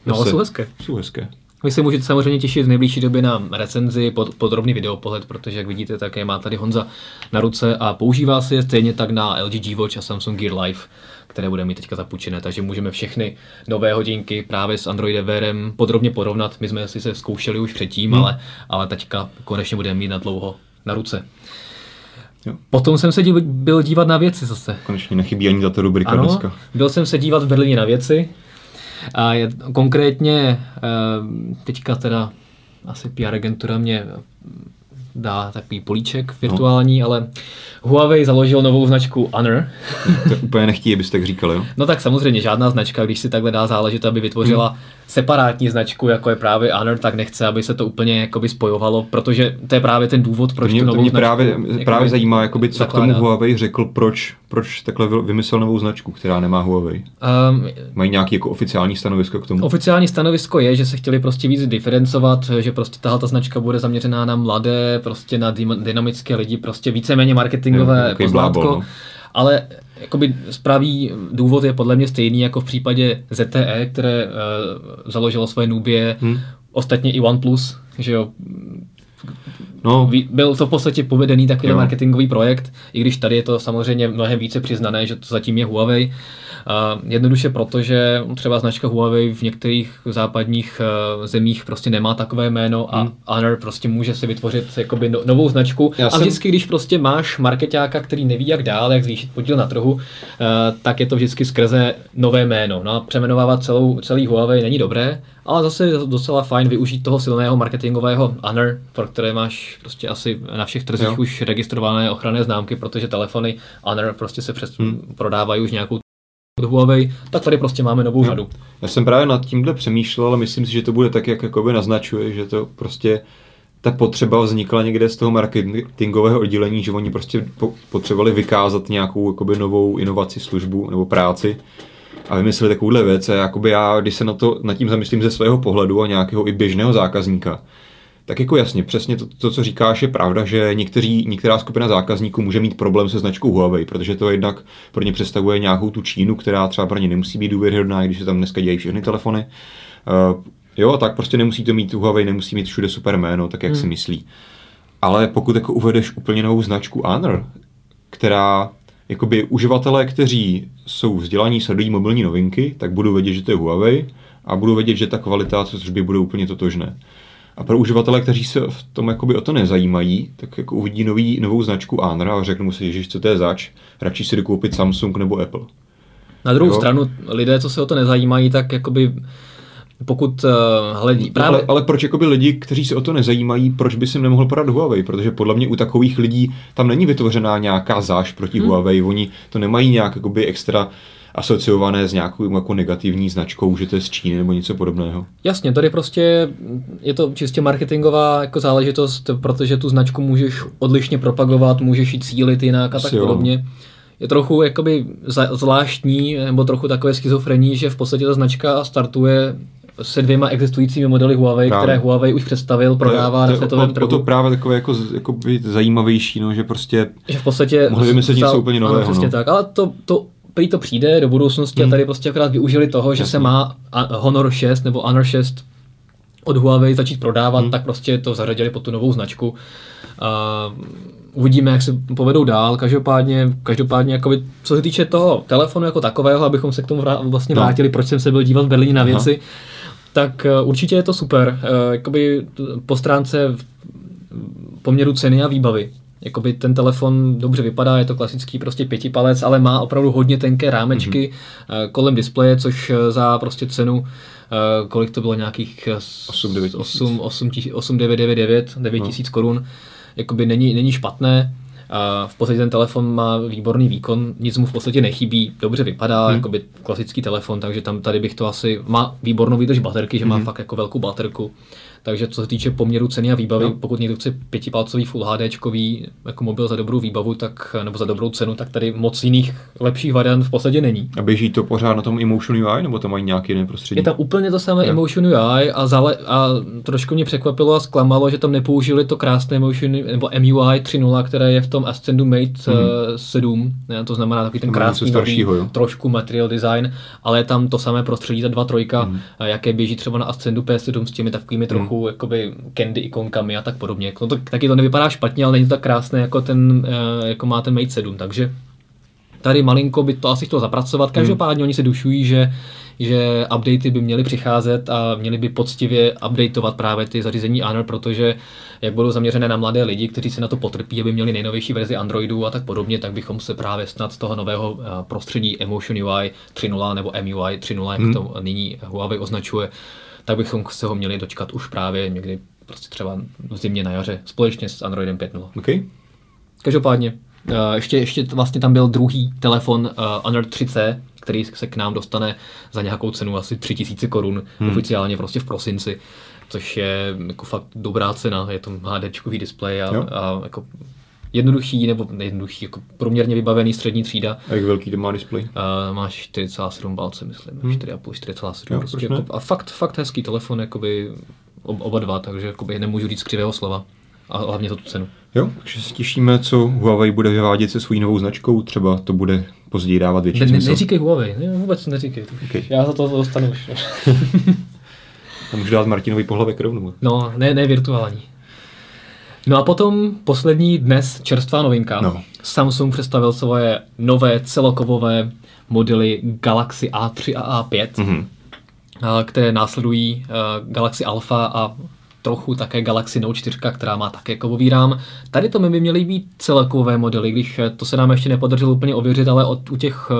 No, ale jsou hezké. Jsou hezké. Vy se můžete samozřejmě těšit v nejbližší době na recenzi, pod, podrobný videopohled, protože jak vidíte, také má tady Honza na ruce a používá si je stejně tak na LG G Watch a Samsung Gear Live, které bude mít teďka zapůjčené, takže můžeme všechny nové hodinky právě s Android Wearem podrobně porovnat. My jsme si se zkoušeli už předtím, hmm. ale, ale teďka konečně budeme mít na dlouho na ruce. Jo. Potom jsem se dív, byl dívat na věci zase. Konečně nechybí ani tato rubrika ano, dneska. Byl jsem se dívat v Berlíně na věci, a je, konkrétně eh, teďka teda asi PR agentura mě dá takový políček virtuální, no. ale Huawei založil novou značku Honor. To úplně nechtí, abyste tak říkali, jo? No tak samozřejmě žádná značka, když si takhle dá záležet, aby vytvořila hmm. Separátní značku, jako je právě Honor, tak nechce, aby se to úplně jakoby spojovalo, protože to je právě ten důvod, proč mě, tu novou to mě značku právě, jakoby, právě zajímá, jakoby, co zakládat. k tomu Huawei řekl, proč, proč takhle vymyslel novou značku, která nemá Huawei. Um, Mají nějaký jako oficiální stanovisko k tomu? Oficiální stanovisko je, že se chtěli prostě víc diferencovat, že prostě tahle ta značka bude zaměřená na mladé, prostě na dynamické lidi, prostě víceméně marketingové jo, poznátko. Blábol, no. Ale jakoby správý důvod je podle mě stejný jako v případě ZTE, které uh, založilo svoje Nubie, hmm. ostatně i OnePlus, že jo, No. Byl to v podstatě povedený takový jo. marketingový projekt, i když tady je to samozřejmě mnohem více přiznané, že to zatím je Huawei. Uh, jednoduše proto, že třeba značka Huawei v některých západních uh, zemích prostě nemá takové jméno a hmm. Honor prostě může si vytvořit jakoby no, novou značku. Já a jsem... vždycky, když prostě máš marketáka, který neví jak dál, jak zvýšit podíl na trhu, uh, tak je to vždycky skrze nové jméno. No a přeměnovávat celou, celý Huawei není dobré, ale zase je docela fajn využít toho silného marketingového Honor, pro které máš prostě asi na všech trzích jo. už registrované ochranné známky, protože telefony Honor prostě se přes hmm. prodávají už nějakou od Huawei, tak tady prostě máme novou řadu. Já jsem právě nad tímhle přemýšlel, ale myslím si, že to bude tak, jak jakoby naznačuje, že to prostě ta potřeba vznikla někde z toho marketingového oddělení, že oni prostě potřebovali vykázat nějakou jakoby novou inovaci, službu nebo práci a vymysleli takovouhle věc. A jakoby já, když se na to nad tím zamyslím ze svého pohledu a nějakého i běžného zákazníka, tak jako jasně, přesně to, to, co říkáš, je pravda, že někteří, některá skupina zákazníků může mít problém se značkou Huawei, protože to jednak pro ně představuje nějakou tu Čínu, která třeba pro ně nemusí být důvěryhodná, když se tam dneska dějí všechny telefony. Uh, jo, tak prostě nemusí to mít Huawei, nemusí mít všude super jméno, tak jak hmm. si myslí. Ale pokud jako uvedeš úplně novou značku Honor, která jakoby uživatelé, kteří jsou vzdělaní, sledují mobilní novinky, tak budou vědět, že to je Huawei a budou vědět, že ta kvalita a služby budou úplně totožné. A pro uživatele, kteří se v tom jakoby o to nezajímají, tak jako uvidí nový, novou značku Honor a řeknou si, že co to je zač, radši si dokoupit Samsung nebo Apple. Na druhou jo? stranu, lidé, co se o to nezajímají, tak jakoby pokud uh, hledí právě... Ale, ale proč jakoby lidi, kteří se o to nezajímají, proč by si nemohl podat Huawei? Protože podle mě u takových lidí tam není vytvořená nějaká záž proti hmm. Huawei, oni to nemají nějak jakoby extra asociované s nějakou jako negativní značkou, že to je z Číny nebo něco podobného. Jasně, tady prostě je to čistě marketingová jako záležitost, protože tu značku můžeš odlišně propagovat, můžeš ji cílit jinak a tak podobně. Je trochu jakoby zvláštní, nebo trochu takové schizofrení, že v podstatě ta značka startuje se dvěma existujícími modely Huawei, právě. které Huawei už představil, prodává to je, na světovém trhu. to právě takové jako, jako zajímavější, no, že prostě že v podstatě mohli vymyslet něco úplně nového. Ano, přesně no. tak, ale to, to prý to přijde do budoucnosti hmm. a tady prostě akorát využili toho, že Jasně. se má Honor 6 nebo Honor 6 od Huawei začít prodávat, hmm. tak prostě to zařadili pod tu novou značku. Uh, uvidíme, jak se povedou dál. Každopádně, každopádně jakoby, co se týče toho telefonu jako takového, abychom se k tomu vrá, vlastně no. vrátili, proč jsem se byl dívat v Berlíně na věci, Aha. tak uh, určitě je to super. Uh, jakoby po stránce poměru ceny a výbavy jakoby ten telefon dobře vypadá, je to klasický prostě pětipalec, ale má opravdu hodně tenké rámečky mm-hmm. kolem displeje, což eh, za prostě cenu eh, kolik to bylo nějakých 8, 9 8, 8, 8 9, 9, 9, 9 no. tisíc korun, jakoby není, není špatné. A v podstatě ten telefon má výborný výkon, nic mu v podstatě nechybí, dobře vypadá, hmm. jakoby klasický telefon, takže tam tady bych to asi, má výbornou výdrž baterky, že má hmm. fakt jako velkou baterku. Takže co se týče poměru ceny a výbavy, no. pokud někdo chce pětipalcový Full HD jako mobil za dobrou výbavu, tak, nebo za dobrou cenu, tak tady moc jiných lepších variant v podstatě není. A běží to pořád na tom Emotion UI, nebo tam mají nějaký jiný prostředí? Je tam úplně to samé no. Emotion UI a, zale, a trošku mě překvapilo a zklamalo, že tam nepoužili to krásné Emotion nebo MUI 3.0, které je v tom Ascendu Mate mm-hmm. 7, ne, to znamená takový ten krásný staršího, nový, trošku material design, ale je tam to samé prostředí, ta 2.3, mm-hmm. jaké běží třeba na Ascendu P7 s těmi takovými trochu trochu jakoby candy ikonkami a tak podobně. No to, taky to nevypadá špatně, ale není to tak krásné, jako, ten, eh, jako má ten Mate 7, takže tady malinko by to asi chtělo zapracovat. Hmm. Každopádně hmm. oni se dušují, že že updaty by měly přicházet a měly by poctivě updateovat právě ty zařízení Honor, protože jak budou zaměřené na mladé lidi, kteří se na to potrpí, aby měli nejnovější verzi Androidu a tak podobně, tak bychom se právě snad z toho nového eh, prostředí Emotion UI 3.0 nebo MUI 3.0, jak hmm. to nyní Huawei označuje, tak bychom se ho měli dočkat už právě někdy prostě třeba v zimě na jaře společně s Androidem 5.0. Okay. Každopádně, uh, ještě, ještě vlastně tam byl druhý telefon uh, Honor 3C, který se k nám dostane za nějakou cenu asi 3000 korun, hmm. oficiálně prostě v prosinci, což je jako fakt dobrá cena, je to HDčkový displej a, a jako jednoduchý nebo nejednoduchý, jako průměrně vybavený střední třída. A jak velký to má displej? Uh, máš 4,7 palce, myslím, hmm. 4,5, 4,7 prostě. Jako, a fakt, fakt hezký telefon, jakoby oba dva, takže jakoby nemůžu říct křivého slova. A hlavně za tu cenu. Jo, takže se těšíme, co Huawei bude vyvádět se svojí novou značkou, třeba to bude později dávat větší ne, smysl. Neříkej Huawei, ne, vůbec neříkej. Okay. Já za to dostanu už. <laughs> A můžu dát Martinovi pohlavek rovnou. No, ne, ne virtuální. No a potom poslední dnes čerstvá novinka. No. Samsung představil svoje nové celokovové modely Galaxy A3 a A5, mm-hmm. které následují Galaxy Alpha a trochu také Galaxy Note 4, která má také kovový rám. Tady to by měly být celkovové modely, když eh, to se nám ještě nepodařilo úplně ověřit, ale od, u těch uh,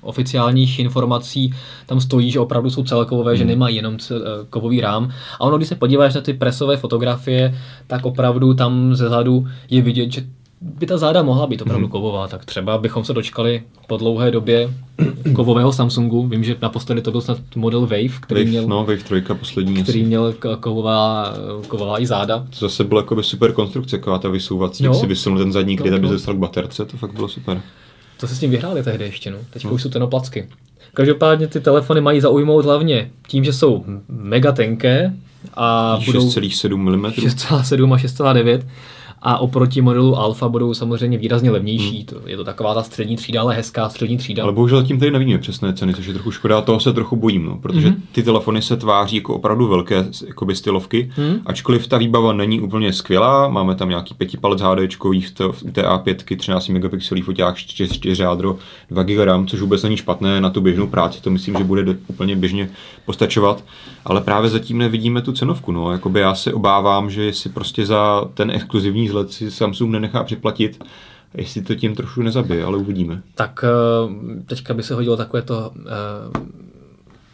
oficiálních informací tam stojí, že opravdu jsou celkovové, hmm. že nemají jenom uh, kovový rám. A ono, když se podíváš na ty presové fotografie, tak opravdu tam zezadu je vidět, že by ta záda mohla být opravdu hmm. kovová, tak třeba bychom se dočkali po dlouhé době kovového Samsungu. Vím, že naposledy to byl snad model Wave, který Wave, měl, no, Wave 3 poslední který asi. měl kovová, kovová i záda. To zase byla jako super konstrukce, jako ta vysouvací, jak si vysunul ten zadní kryt, no, aby no. dostal k baterce, to fakt bylo super. To se s tím vyhráli tehdy ještě, no. Teď no. už jsou tenoplacky. Každopádně ty telefony mají zaujmout hlavně tím, že jsou mega tenké a 6,7 mm. 6,7 a 6,9 a oproti modelu Alfa budou samozřejmě výrazně levnější. Hmm. To, je to taková ta střední třída, ale hezká střední třída. Ale bohužel tím tady nevíme přesné ceny, což je trochu škoda, toho se trochu bojím, no, protože hmm. ty telefony se tváří jako opravdu velké jakoby stylovky, hmm. ačkoliv ta výbava není úplně skvělá, máme tam nějaký pětipalec HD v té A5, 13 megapixelí foťák, 4 jádro, 2 GB RAM, což vůbec není špatné na tu běžnou práci, to myslím, že bude úplně běžně postačovat, ale právě zatím nevidíme tu cenovku, no, jakoby já se obávám, že jestli prostě za ten exkluzivní let si Samsung nenechá připlatit, jestli to tím trošku nezabije, ale uvidíme. Tak eh, teďka by se hodilo takové to uh,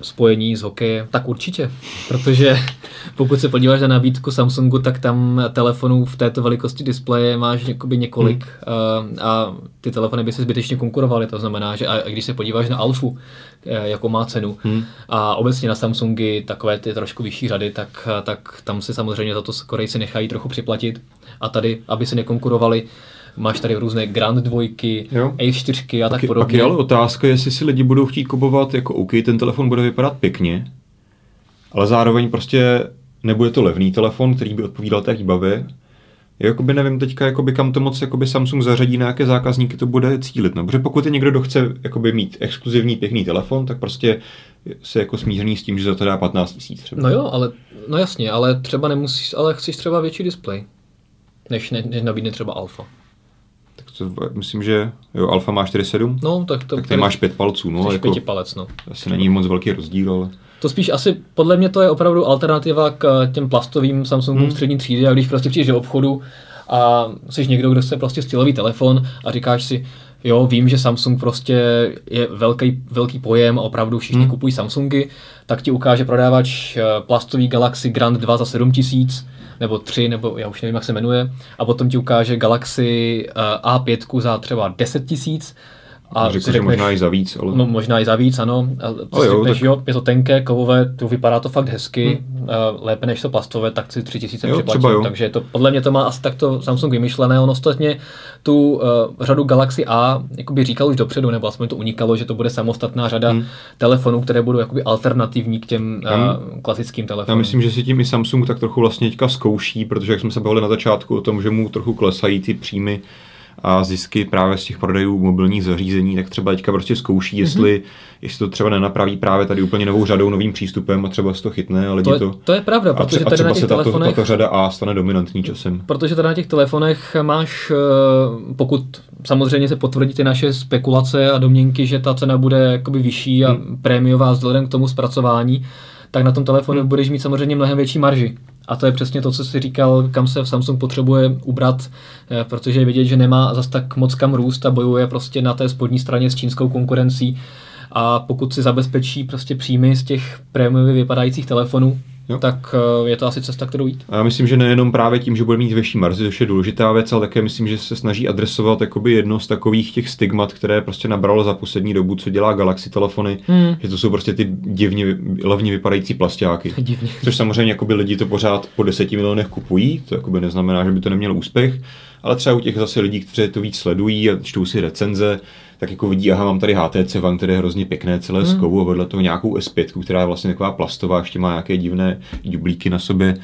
spojení s hokejem, tak určitě, protože <laughs> pokud se podíváš na nabídku Samsungu, tak tam telefonů v této velikosti displeje máš jakoby několik hmm. a ty telefony by se zbytečně konkurovaly, to znamená, že a když se podíváš na Alfu, eh, jako má cenu hmm. a obecně na Samsungy takové ty trošku vyšší řady, tak, tak tam si samozřejmě za to Korejci nechají trochu připlatit a tady, aby se nekonkurovali, máš tady různé Grand dvojky, jo. A4 a tak podobně. Pak je ale otázka, jestli si lidi budou chtít kupovat, jako OK, ten telefon bude vypadat pěkně, ale zároveň prostě nebude to levný telefon, který by odpovídal té výbavě. Jakoby nevím teďka, jakoby kam to moc jakoby Samsung zařadí, na jaké zákazníky to bude cílit. No, protože pokud je někdo, kdo chce jakoby mít exkluzivní pěkný telefon, tak prostě se jako smířený s tím, že za to dá 15 tisíc třeba. No jo, ale no jasně, ale třeba nemusíš, ale chceš třeba větší displej, než, ne, než nabídne třeba Alfa. Tak to, myslím, že jo, Alfa má 4.7, no, tak, to, tak ty máš pět palců. No, jako, pěti palec, no. Asi není moc velký rozdíl, ale... To spíš asi, podle mě to je opravdu alternativa k eh, těm plastovým Samsungům hmm. střední třídy a když prostě přijdeš do obchodu a jsi někdo, kdo chce prostě stylový telefon a říkáš si, jo, vím, že Samsung prostě je velký, velký pojem a opravdu všichni hmm. kupují Samsungy, tak ti ukáže prodávač eh, plastový Galaxy Grand 2 za 7000 nebo 3, nebo já už nevím, jak se jmenuje, a potom ti ukáže Galaxy eh, A5 za třeba 10 tisíc a řekl, řekneš, že možná i za víc. Ale... No, možná i za víc, ano. A ty jo, řekneš, tak... jo, je to tenké, kovové, to vypadá to fakt hezky, hmm. lépe než to plastové, tak si tři tisíce připlatím. Takže to, podle mě to má asi takto Samsung vymyšlené. On ostatně tu uh, řadu Galaxy A jakoby říkal už dopředu, nebo aspoň to unikalo, že to bude samostatná řada hmm. telefonů, které budou jakoby alternativní k těm uh, klasickým telefonům. Já myslím, že si tím i Samsung tak trochu vlastně teďka zkouší, protože jak jsme se bavili na začátku o tom, že mu trochu klesají ty příjmy a zisky právě z těch prodejů mobilních zařízení, tak třeba teďka prostě zkouší, jestli, mm-hmm. jestli to třeba nenapraví právě tady úplně novou řadou, novým přístupem a třeba se to chytne a lidi to. Je, to, to je pravda, protože a, tady na těch se telefonech... Tato, tato řada A stane dominantní časem. Protože tady na těch telefonech máš, eh, pokud samozřejmě se potvrdí ty naše spekulace a domněnky, že ta cena bude jakoby vyšší a hmm. prémiová vzhledem k tomu zpracování, tak na tom telefonu hmm. budeš mít samozřejmě mnohem větší marži. A to je přesně to, co jsi říkal, kam se Samsung potřebuje ubrat, eh, protože je vidět, že nemá zas tak moc kam růst a bojuje prostě na té spodní straně s čínskou konkurencí. A pokud si zabezpečí prostě příjmy z těch prémiově vypadajících telefonů, Jo. tak eh, je to asi cesta, kterou jít. A já myslím, že nejenom právě tím, že bude mít vyšší marzi, což je důležitá věc, ale také myslím, že se snaží adresovat jakoby jedno z takových těch stigmat, které prostě nabralo za poslední dobu, co dělá Galaxy telefony, hmm. že to jsou prostě ty divně, levně vypadající plastáky. Divně. <laughs> Což samozřejmě jakoby lidi to pořád po deseti milionech kupují, to jakoby neznamená, že by to nemělo úspěch, ale třeba u těch zase lidí, kteří to víc sledují a čtou si recenze, tak jako vidí, aha, mám tady HTC One, které je hrozně pěkné celé hmm. skovu a vedle toho nějakou S5, která je vlastně taková plastová, ještě má nějaké divné dublíky na sobě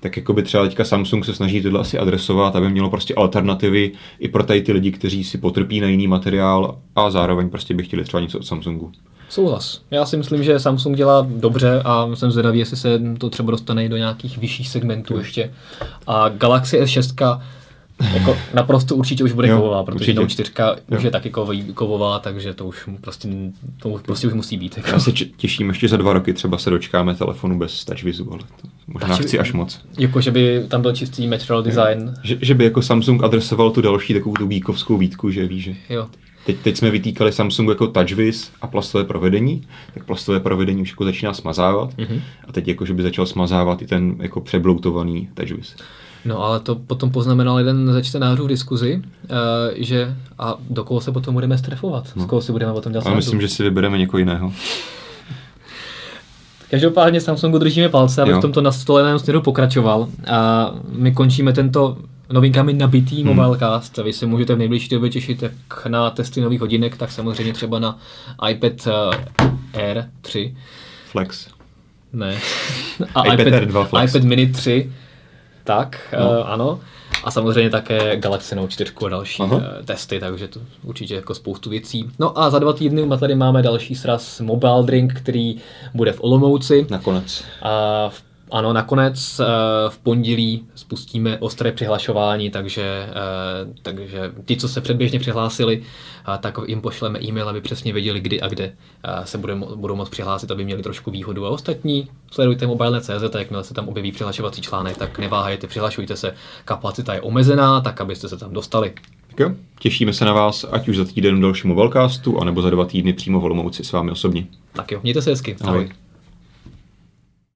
tak jako by třeba teďka Samsung se snaží tohle asi adresovat, aby mělo prostě alternativy i pro tady ty lidi, kteří si potrpí na jiný materiál a zároveň prostě by chtěli třeba něco od Samsungu. Souhlas. Já si myslím, že Samsung dělá dobře a jsem zvědavý, jestli se to třeba dostane do nějakých vyšších segmentů ještě. A Galaxy S6 jako naprosto určitě už bude jo, kovová, protože tam čtyřka jo. už je taky kovová, takže to už prostě, to už, prostě už musí být. Jako. Já se těším, ještě za dva roky třeba se dočkáme telefonu bez TouchWizu, ale to možná Touch, chci až moc. Jako, že by tam byl čistý material design. Že, že, by jako Samsung adresoval tu další takovou tu výkovskou výtku, že ví, že jo. Teď, teď jsme vytýkali Samsung jako TouchWiz a plastové provedení, tak plastové provedení už jako začíná smazávat mm-hmm. a teď jako, že by začal smazávat i ten jako přebloutovaný TouchWiz. No ale to potom poznamenal jeden ze čtenářů v diskuzi, uh, že a do koho se potom budeme strefovat, no. s koho si budeme potom dělat A myslím, že si vybereme někoho jiného. Každopádně Samsungu držíme palce, aby v tomto nastoleném směru pokračoval. A my končíme tento novinkami nabitý hmm. mobilecast. Vy se můžete v nejbližší době těšit jak na testy nových hodinek, tak samozřejmě třeba na iPad uh, Air 3. Flex. Ne. <laughs> A iPad, iPad, Air 2 Flex. iPad Mini 3 tak, no. uh, ano. A samozřejmě také Galaxy Note 4 a další uh, testy, takže to určitě jako spoustu věcí. No a za dva týdny tady máme další sraz Mobile Drink, který bude v Olomouci. Nakonec. A v ano, nakonec eh, v pondělí spustíme ostré přihlašování, takže, eh, takže ti, co se předběžně přihlásili, tak jim pošleme e-mail, aby přesně věděli, kdy a kde se bude, budou moct přihlásit, aby měli trošku výhodu. A ostatní sledujte mobile.cz a jakmile se tam objeví přihlašovací článek, tak neváhejte, přihlašujte se. Kapacita je omezená, tak abyste se tam dostali. Tak jo, těšíme se na vás, ať už za týden v dalšímu Mobilecastu, anebo za dva týdny přímo v Olomouci s vámi osobně. Tak jo, mějte se hezky. Ahoj. Ahoj.